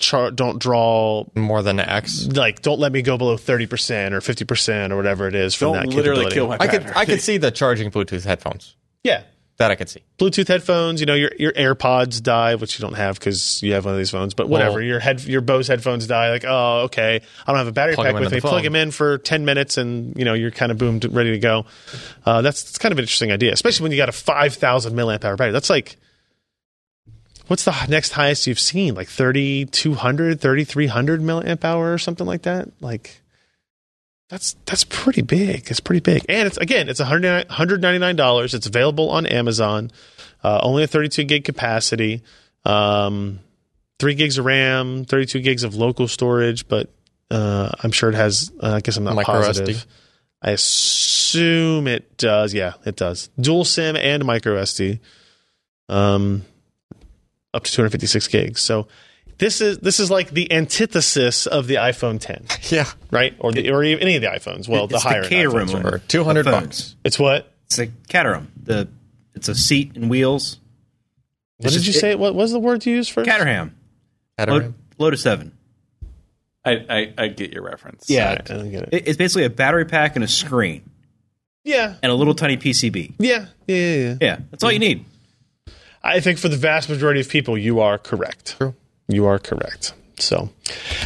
char- don't draw more than X. like don't let me go below 30% or 50% or whatever it is from Don't that literally kill my I could I could see the charging Bluetooth headphones. yeah. That I could see. bluetooth headphones you know your your airpods die which you don't have because you have one of these phones but whatever Well- your head your bose headphones die like oh okay. I don't have a battery pack with me. the plug them in for 10 minutes and you know you're kind of boomed ready to go. Uh, that's, that's kind of an interesting idea especially when you got a 5000 milliamp hour battery. That's like what's the next highest you've seen? Like 3200 3300 milliamp hour or something like that? Like that's that's pretty big. It's pretty big. And it's again it's $199 it's available on amazon uh, only a 32 gig capacity. Um, 3 gigs of ram 32 gigs of local storage but uh, i'm sure it has uh, i guess i'm not Micro positive. SD. i assume it does. Yeah it does. Dual sim and micro sd um, up to 256 gigs. So this is this is like the antithesis of the iPhone 10, Yeah. right? Or the or any of the iPhones. Well, the higher the end Caterham iPhones, one. right? 200 The bucks. It's what? It's a Caterham. The it's a seat and wheels. What It's did just- you say? What was the word you used for Caterham. Caterham. Lo- Lotus Seven. I, I, I get your reference. Yeah, All right, I get it. It- it's basically a battery pack and a screen Yeah, and a little tiny PCB. yeah, yeah, yeah. yeah. Yeah, that's all you need. I think for the vast majority of people, you are correct. True. You are correct. So,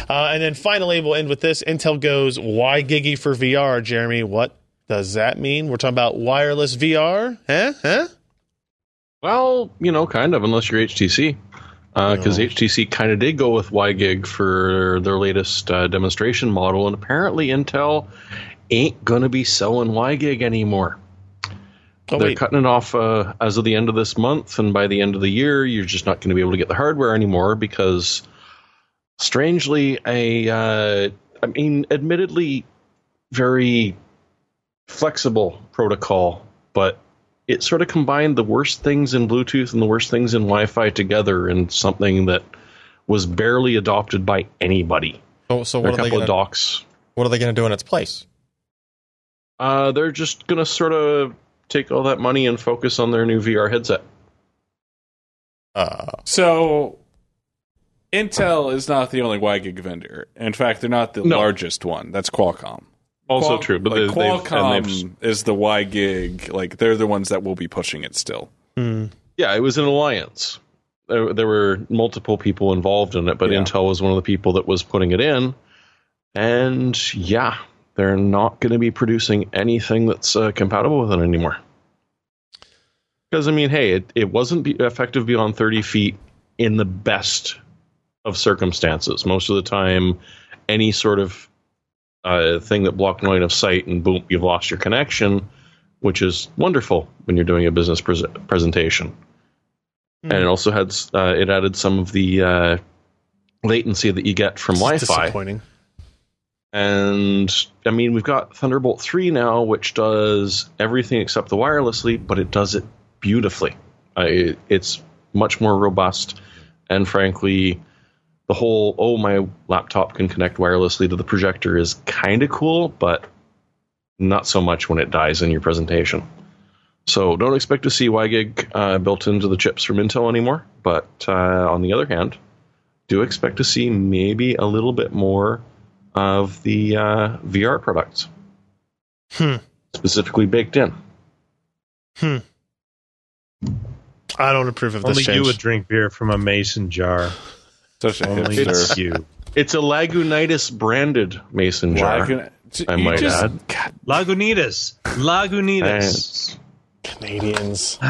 uh, and then finally, we'll end with this. Intel goes WiGig for VR, Jeremy? What does that mean? We're talking about wireless VR, huh? Huh? Well, you know, kind of, unless you're HTC. Because HTC kind of did go with WiGig for their latest uh, demonstration model, and apparently Intel ain't going to be selling WiGig anymore. Oh They're wait, cutting it off uh, as of the end of this month, and by the end of the year, you're just not going to be able to get the hardware anymore because, strangely, a uh, I mean, admittedly, very flexible protocol, but it sort of combined the worst things in Bluetooth and the worst things in Wi-Fi together in something that was barely adopted by anybody. So, so There are what a are they gonna, of docs. what are they going to do in its place? Uh, they're just going to sort of take all that money and focus on their new VR headset. Uh, So Intel is not the only WiGig vendor. In fact, they're not the No. largest one. That's Qualcomm. Also Qual- true, but like, they- Qualcomm is the WiGig. Like they're the ones that will be pushing it still. Yeah, it was an alliance. There, there were multiple people involved in it, but Yeah. Intel was one of the people that was putting it in. And yeah, they're not going to be producing anything that's uh, compatible with it anymore. Because I mean, hey, it, it wasn't be effective beyond 30 feet in the best of circumstances. Most of the time, any sort of uh, thing that blocked line of sight, and boom, you've lost your connection, which is wonderful when you're doing a business pres presentation. And it also had uh, it added some of the uh, latency that you get from Wi-Fi. disappointing. And I mean, we've got Thunderbolt 3 now, which does everything except the wirelessly, but it does it beautifully. Uh, it, it's much more robust. And frankly, the whole, oh, my laptop can connect wirelessly to the projector is kind of cool, but not so much when it dies in your presentation. So don't expect to see WiGig uh, built into the chips from Intel anymore. But uh, on the other hand, do expect to see maybe a little bit more of the uh, VR products, Hmm. specifically baked in. Hmm. I don't approve of this Only change. you would drink beer from a mason jar. Such a Only hipster. you. It's a Lagunitas branded mason jar. Lagun- I might just- add. God, Lagunitas. Lagunitas. Canadians.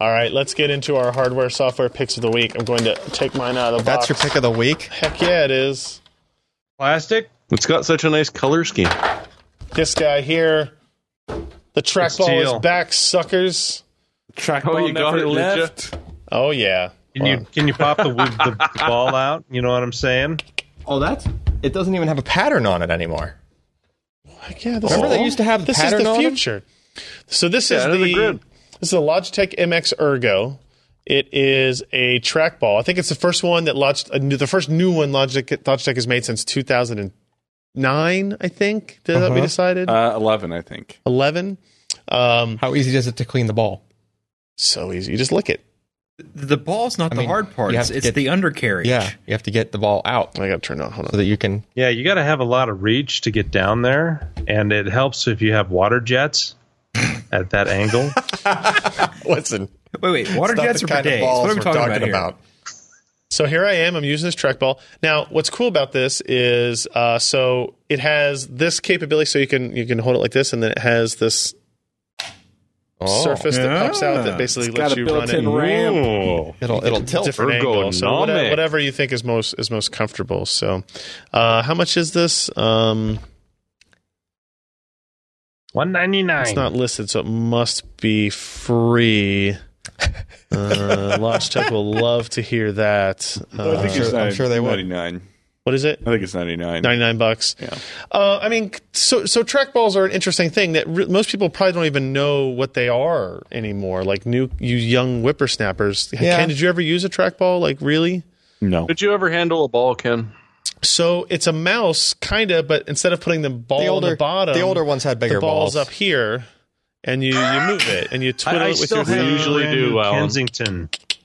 All right, let's get into our hardware software picks of the week. I'm going to take mine out of the that's box. That's your pick of the week. Heck yeah, it is. Plastic? It's got such a nice color scheme. This guy here. The trackball is back, suckers. trackball Oh, you got it, did ya? left. Oh yeah. Can you can you pop the, the, the ball out? You know what I'm saying? Oh, that's it. Doesn't even have a pattern on it anymore. Heck yeah. This Remember is, they used to have the this is the on 'em? future. So this Yeah, is the, the grid. this is a Logitech MX Ergo. It is a trackball. I think it's the first one that Logitech, uh, the first new one Logitech, Logitech has made since 2009. I think that we Uh-huh. decided Uh, Eleven, I think. 11. Um, How easy is it to clean the ball? so easy. You just lick it. The ball's not I the mean, hard part. It's, it's get- the undercarriage. Yeah, you have to get the ball out I got to turn it on. Hold so on. that you can. Yeah, you got to have a lot of reach to get down there, and it helps if you have water jets at that angle. Listen, Wait, wait. Water jets are for days. balls What are we we're talking, about, here? So here I am. I'm using this trackball. Now, what's cool about this is uh, so it has this capability, so you can you can hold it like this, and then it has this Oh, surface that pops out that basically It's lets got a you run it built-in ramp. Ooh. It'll it'll tilt. different angle. So whatever, whatever you think is most is most comfortable. So, uh, how much is this? Um, One ninety nine. it's not listed, so it must be free. Uh, Logitech will love to hear that. I Uh, think sure- it's I'm sure they would. Ninety nine. What is it? I think it's 99. 99 bucks. Yeah. Uh, I mean, so so trackballs are an interesting thing that re- most people probably don't even know what they are anymore. Like new you young whippersnappers. Yeah. Ken, did you ever use a trackball? Like really? No. Did you ever handle a ball, Ken? So it's a mouse, kind of, but instead of putting the ball The on the bottom, the older ones had bigger the ball's balls. up here, and you you move it and you twiddle I, I it with still your have thumb. usually do, new Allyn. Kensington Just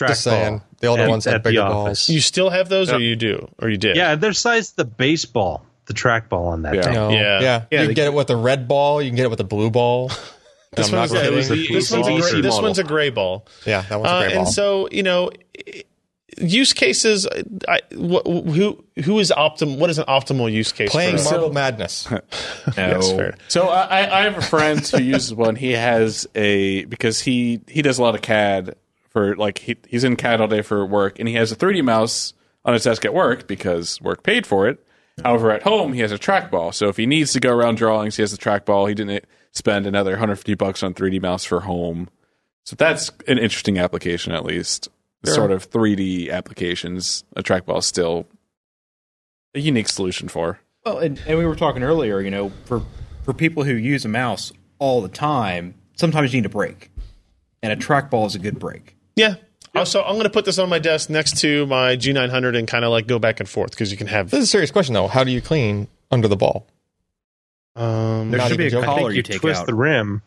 trackball saying, the older at- ones had at the bigger office. balls. You still have those, or you do, or you did? Yeah, they're sized the baseball, the trackball on that Yeah. No. Yeah. yeah, Yeah, You can get it with a red ball. You can get it with a blue ball. This one's, kidding. it was the this, one's a gray, this one's a gray ball. yeah, that one's a Uh, ball. and so you know, use cases. I, wh- who who is optim? What is an optimal use case? Playing for Marble Madness. Yes, No. fair. So I, I have a friend who uses one. He has a because he he does a lot of CAD for like he, he's in CAD all day for work, and he has a 3D mouse on his desk at work because work paid for it. However, at home he has a trackball. So if he needs to go around drawings, he has a trackball. He didn't spend another 150 bucks on 3D mouse for home. So that's an interesting application, at least. Sort of 3D applications. A trackball is still a unique solution for. Well, and, and we were talking earlier, you know, for for people who use a mouse all the time, sometimes you need a break, and a trackball is a good break. Yeah. Oh, so I'm going to put this on my desk next to my G900 and kind of like go back and forth because you can have. This is a serious question though. How do you clean under the ball? Um, There should be a joking. collar you you take twist out. the rim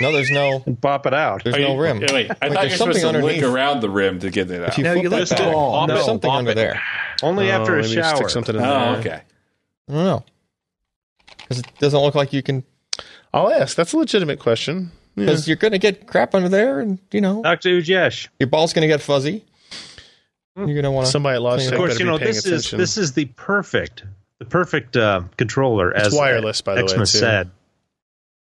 No, there's no. and pop it out. There's no rim. Wait, wait. I Like, thought there's you were supposed something to underneath. look around the rim to get it out. If you No, flip you that let the back, ball- there's no, something pop under it. there. Only after oh, a maybe just shower. Stick something in oh, there. okay. I don't know. Because it doesn't look like you can. I'll ask. That's a legitimate question. Yeah. Because you're going to get crap under there, and you know Dr. Ujesh. your ball's going to get fuzzy. You're going to want to. Somebody at Logitech Of course, better you know be paying this attention. is this is the perfect the perfect uh, controller It's as wireless, by the way, Xmas too. said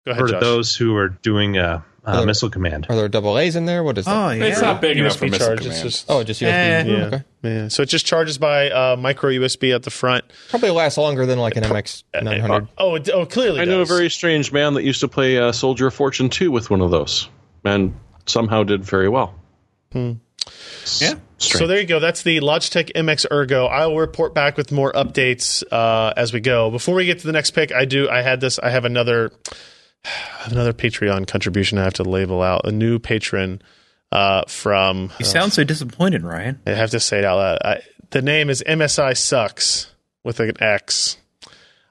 Go ahead, for Josh. those who are doing uh, uh, Other- missile command. Are there double A's in there? What is that? Oh yeah, It's not big enough for USB missile charge. command. It's just Oh, just USB. Eh. yeah, Okay. yeah. So it just charges by uh, micro USB at the front. Probably lasts longer than like an MX 900. Oh, it, oh, clearly. I know a does. very strange man that used to play uh, Soldier of Fortune 2 with one of those, and somehow did very well. Yeah. So there you go. That's the Logitech MX Ergo. I will report back with more updates uh, as we go. Before we get to the next pick, I do. I had this. I have another. I have another Patreon contribution. I have to label out a new patron uh, from. You sound so disappointed, Ryan. I have to say it out loud. I, the name is MSI sucks with an X.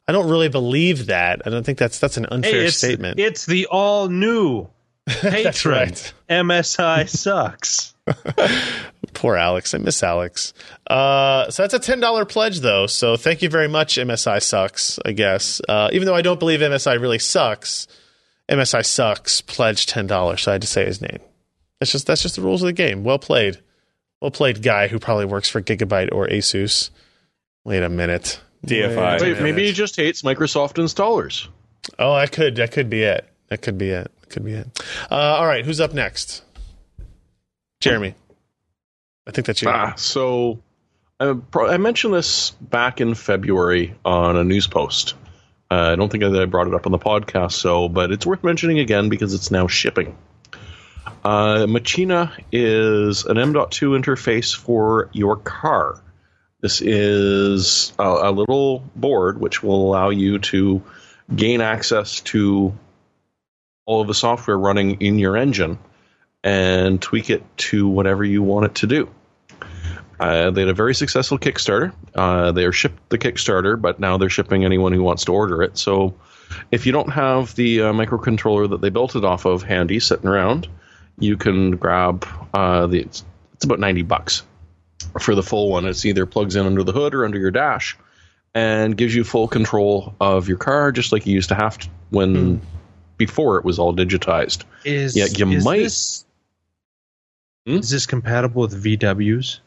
I don't really believe that. I don't think that's that's an unfair Hey, it's, statement. it's the all new patron. right. MSI sucks. Poor Alex. I miss Alex. Uh, so that's a ten dollar pledge, though. So thank you very much. MSI sucks. I guess. Uh, even though I don't believe MSI really sucks, MSI sucks. Pledge ten dollars. So I had to say his name. That's just that's just the rules of the game. Well played. Well played, guy who probably works for Gigabyte or Asus. Wait a minute. DFI. Wait, maybe he just hates Microsoft installers. Oh, that could that could be it. That could be it. Could be it. Uh, all right, who's up next? Jeremy. I think that's you. Ah, so I, I mentioned this back in February on a news post. Uh, I don't think I brought it up on the podcast, so but it's worth mentioning again because it's now shipping. Uh, Macchina is an M.2 interface for your car. This is a, a little board which will allow you to gain access to all of the software running in your engine and tweak it to whatever you want it to do. Uh, they had a very successful Kickstarter. Uh, they are shipped the Kickstarter, but now they're shipping anyone who wants to order it. So if you don't have the uh, microcontroller that they built it off of handy sitting around, you can grab uh, the. It's, it's about ninety bucks for the full one. It's either plugs in under the hood or under your dash, and gives you full control of your car, just like you used to have to when before it was all digitized. Is Yeah, you is might- This, Hmm? Is this compatible with VWs?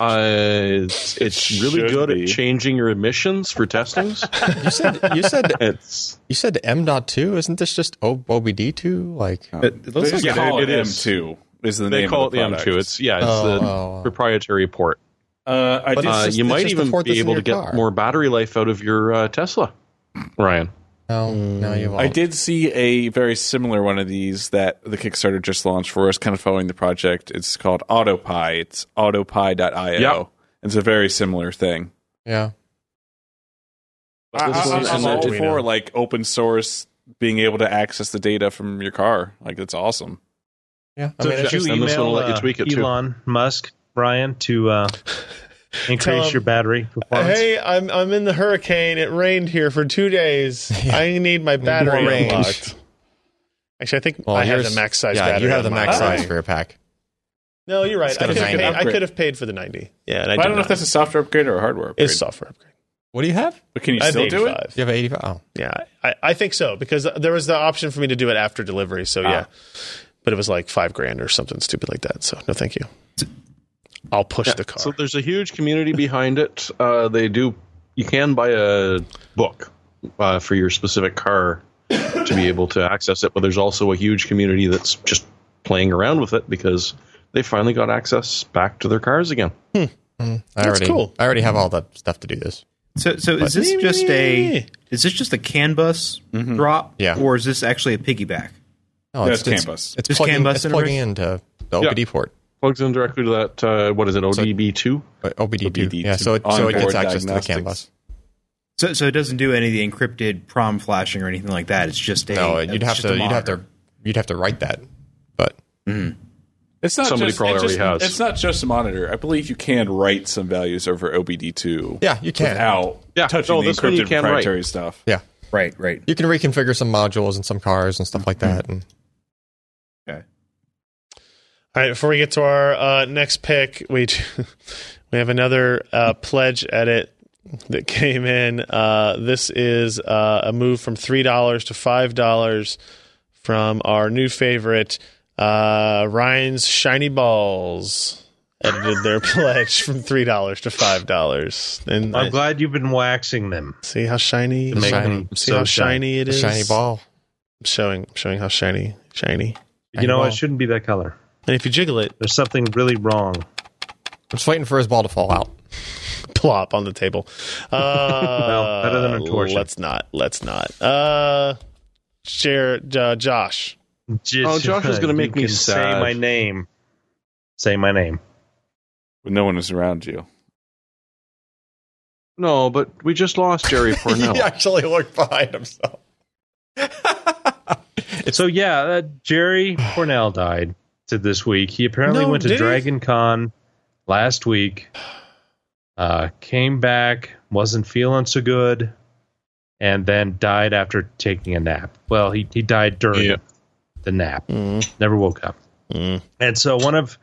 Uh, it's, it's really Should good be. at changing your emissions for testings. You said you said it's you said M.2. Isn't this just O- OBD2? Like It, it looks They like Yeah, call it it, is. M2 is the they name call of it the. M2. It's yeah, it's Oh, the oh, proprietary port. Uh, I did Uh, just- you might even be able to your get car. more battery life out of your uh, Tesla, Ryan. No, no, you won't. I did see a very similar one of these that the Kickstarter just launched for us, kind of following the project. It's called AutoPi. It's autopi.io. Yep. It's a very similar thing. Yeah. I, This I, is- I'm all for like open source being able to access the data from your car. Like that's awesome. Yeah. I So mean, did you just, and this email will let you uh, tweak it, too. Elon Musk, Brian, to uh, Tell increase him- your battery performance? Hey, I'm I'm in the hurricane. It rained here for two days. I need my battery more range. unlocked. Actually, I think well, I have the max size Yeah, battery. you have the mine. max size for your pack. No, you're right. I could, have paid, I could have paid for the 90. Yeah, and I, I don't know if that's a software upgrade or a hardware upgrade. It's software upgrade. What do you have? but can you I still do it? You have an 85. Oh. Yeah, I, I think so because there was the option for me to do it after delivery. So ah. yeah, but it was like five grand or something stupid like that. So no, thank you. I'll push the car. So there's a huge community behind it. Uh, they do. You can buy a book uh, for your specific car to be able to access it, but there's also a huge community that's just playing around with it because they finally got access back to their cars again. I already, cool. I already have all the stuff to do this. So, so is this just a is this just a CAN bus drop, Yeah. or is this actually a piggyback? Oh, it's CAN bus. It's, Just plugging, CAN bus it's plugging into the Yeah. OBD port. Plugs in directly to that. Uh, what is it? ODB two. But OBD2. OBD2. Yeah, so it, so it gets access to the CAN bus. So, so it doesn't do any of the encrypted prom flashing or anything like that. It's just a No, it's you'd have to you'd have to you'd have to write that. But It's not Somebody just, probably it's just- already has. It's not just a monitor. I believe you can write some values over OBD2. yeah, you can. Without Yeah, touching no, the this one you encrypted can write. stuff. Yeah, right, right. you can reconfigure some modules and some cars and stuff like that. And Okay. All right, before we get to our uh, next pick, we we have another uh, pledge edit that came in. Uh, this is uh, a move from three dollars to five dollars from our new favorite uh, Ryan's Shiny Balls. Edited their pledge from three dollars to five dollars, and I'm I- glad you've been waxing them. see how shiny, To shiny. them see so how shiny. shiny it the shiny ball. I'm showing, showing how shiny, shiny. You know, ball. it shouldn't be that color. And if you jiggle it, There's something really wrong. I'm just waiting for his ball to fall out. plop on the table. Uh, Well, better than a torsion. Let's not. Let's not. Uh, share, uh, Josh. Just- Oh, Josh is gonna make me can sad. Say my name. Say my name. When no one is around you. No, but we just lost Jerry Pournelle. he actually looked behind himself. So yeah, uh, Jerry Pournelle died to this week. He apparently No, went to did he? Dragon Con last week. Uh, came back, wasn't feeling so good, and then died after taking a nap. Well, he he died during Yeah. the nap. Mm, Never woke up. mm. And so one of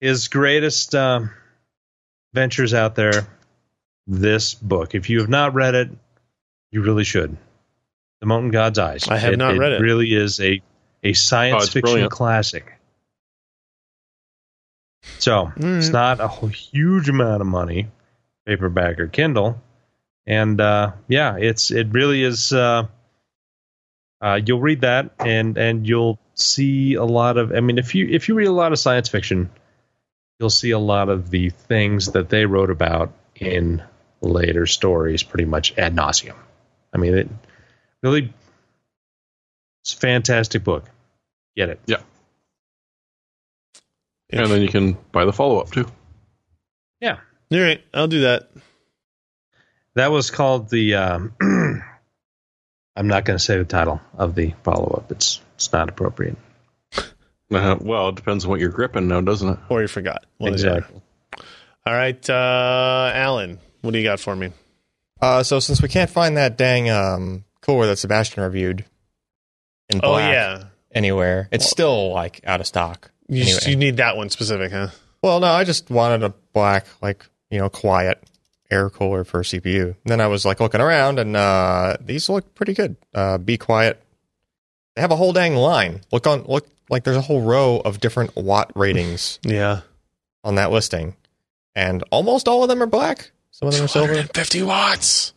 his greatest um, ventures out there, this book. If you have not read it, you really should. The Mote in God's Eyes. I have not read it. Really is a a science Oh, fiction brilliant. classic. So it's Mm. not a huge amount of money, paperback or Kindle, and uh, yeah, it's it really is. Uh, uh, you'll read that and and you'll see a lot of. I mean, if you if you read a lot of science fiction, you'll see a lot of the things that they wrote about in later stories, pretty much ad nauseum. I mean, it really it's a fantastic book. Get it? And then you can buy the follow up too. Yeah. All right, I'll do that. That was called the. Um, I'm not going to say the title of the follow up. It's it's not appropriate. Uh, well, it depends on what you're gripping now, doesn't it? Or you forgot. One or the other. exactly. All right, uh, Allyn, what do you got for me? Uh, so since we can't find that dang um, cooler that Sebastian reviewed in Oh black yeah, anywhere, it's still like out of stock. You, Anyway. you need that one specific, huh? Well, no, I just wanted a black, like you know, quiet air cooler for CPU. And then I was like looking around, and uh, these look pretty good. Uh, Be quiet. They have a whole dang line. Look on, look like there's a whole row of different watt ratings Yeah, on that listing, and almost all of them are black. Some of them are silver. 50 watts.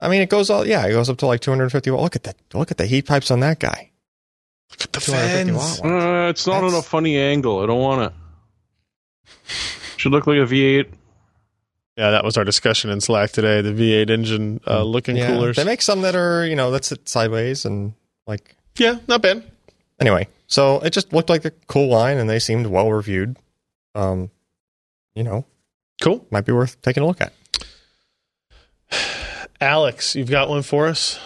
I mean, it goes all yeah, it goes up to like 250 watt. Look at that! Look at the heat pipes on that guy. Look at the 250 fans. Uh, it's not on a funny angle. I don't want it. Should look like a V8. Yeah, that was our discussion in Slack today. The V8 engine uh, looking Yeah, coolers. They make some that are you know that sit sideways and like yeah, not bad. anyway, so it just looked like a cool line, and they seemed well reviewed. Um, you know, Cool. might be worth taking a look at. Alex, you've got one for us?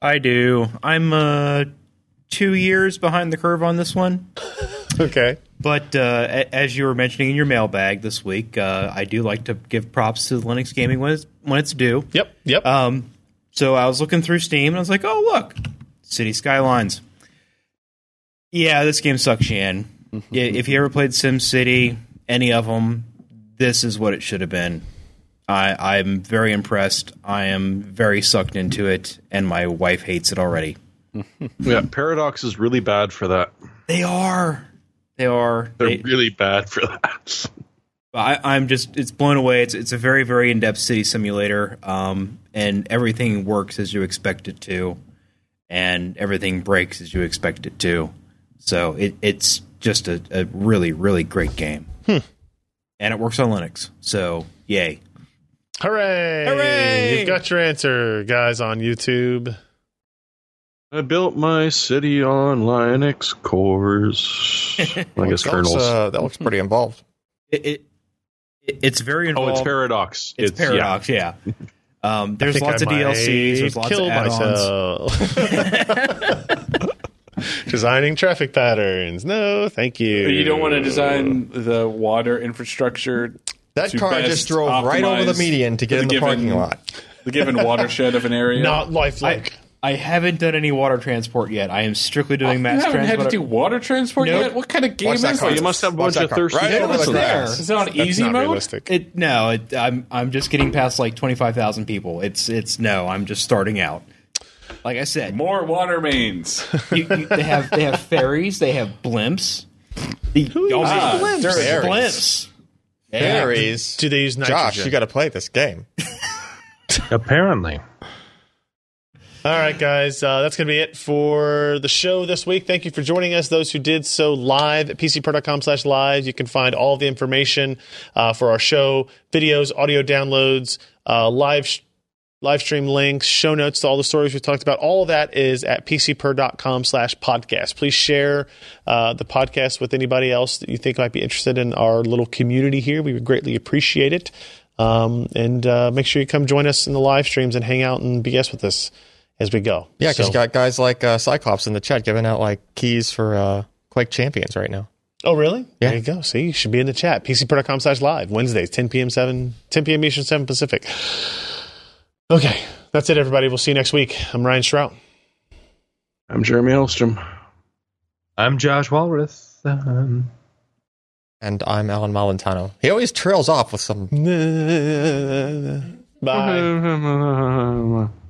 I do. I'm uh, two years behind the curve on this one. Okay. But uh, a- as you were mentioning in your mailbag this week, uh, I do like to give props to Linux gaming when it's when it's due. Yep. Yep. Um, so I was looking through Steam and I was like, oh look, City Skylines. Yeah, this game sucks, Shan. If you ever played SimCity, any of them, this is what it should have been. I, I'm very impressed. I am very sucked into it, and my wife hates it already. Yeah, Paradox is really bad for that. They are. They are. They're They- really bad for that. I, I'm just it's blown away. It's it's a very very in depth city simulator, um, and everything works as you expect it to, and everything breaks as you expect it to. So it it's just a, a really really great game, and it works on Linux. So yay! Hooray! Hooray! You've got your answer, guys, on YouTube. I built my city on Linux cores. I guess that looks, kernels. uh, that looks pretty involved. It, it, it it's very involved. oh, it's Paradox. It's, yeah. Paradox, yeah. Um, there's lots I of DLCs. There's might lots of add-ons. myself. Designing traffic patterns. No, thank you. You don't want to design the water infrastructure. That to car best just drove right over the median to get the in the given- parking lot. The given watershed of an area. not lifelike. I haven't done any water transport yet. I am strictly doing mass transport. you haven't had to do water transport Nope. yet. What kind of game Watch is that car. this? You must have a bunch of car. thirsty Right over the citizens. grass. It on That's easy not mode? realistic. It, no, it, I'm I'm just getting past like twenty five thousand people. It's it's no, I'm just starting out. Like I said, More water mains. you, you, they have they have ferries, they have blimps. The, oh, Ah, blimps, there it is. blimps. Yeah. Berries. Do they use nitrogen? Josh, you got to play this game. Apparently. All right, guys, uh, that's going to be it for the show this week. Thank you for joining us. Those who did so live at pcper.com slash live, you can find all the information uh, for our show, videos, audio downloads, uh, live sh- live stream links, show notes to all the stories we talked about. All of that is at pcper.com slash podcast. Please share uh, the podcast with anybody else that you think might be interested in our little community here. We would greatly appreciate it. Um, and uh, make sure you come join us in the live streams and hang out and BS with us as we go. Yeah, because So- you got guys like uh, Cyclops in the chat giving out like keys for uh, Quake Champions right now. Oh, really? Yeah. There you go. See, you should be in the chat. PCPer.com slash live. Wednesdays, 10 p.m. 7, 10 p.m. Eastern, 7 Pacific. Okay. That's it, everybody. We'll see you next week. I'm Ryan Shrout. I'm Jeremy Hellstrom. I'm Josh Walrath. Um, And I'm Allyn Malventano. He always trails off with some Bye.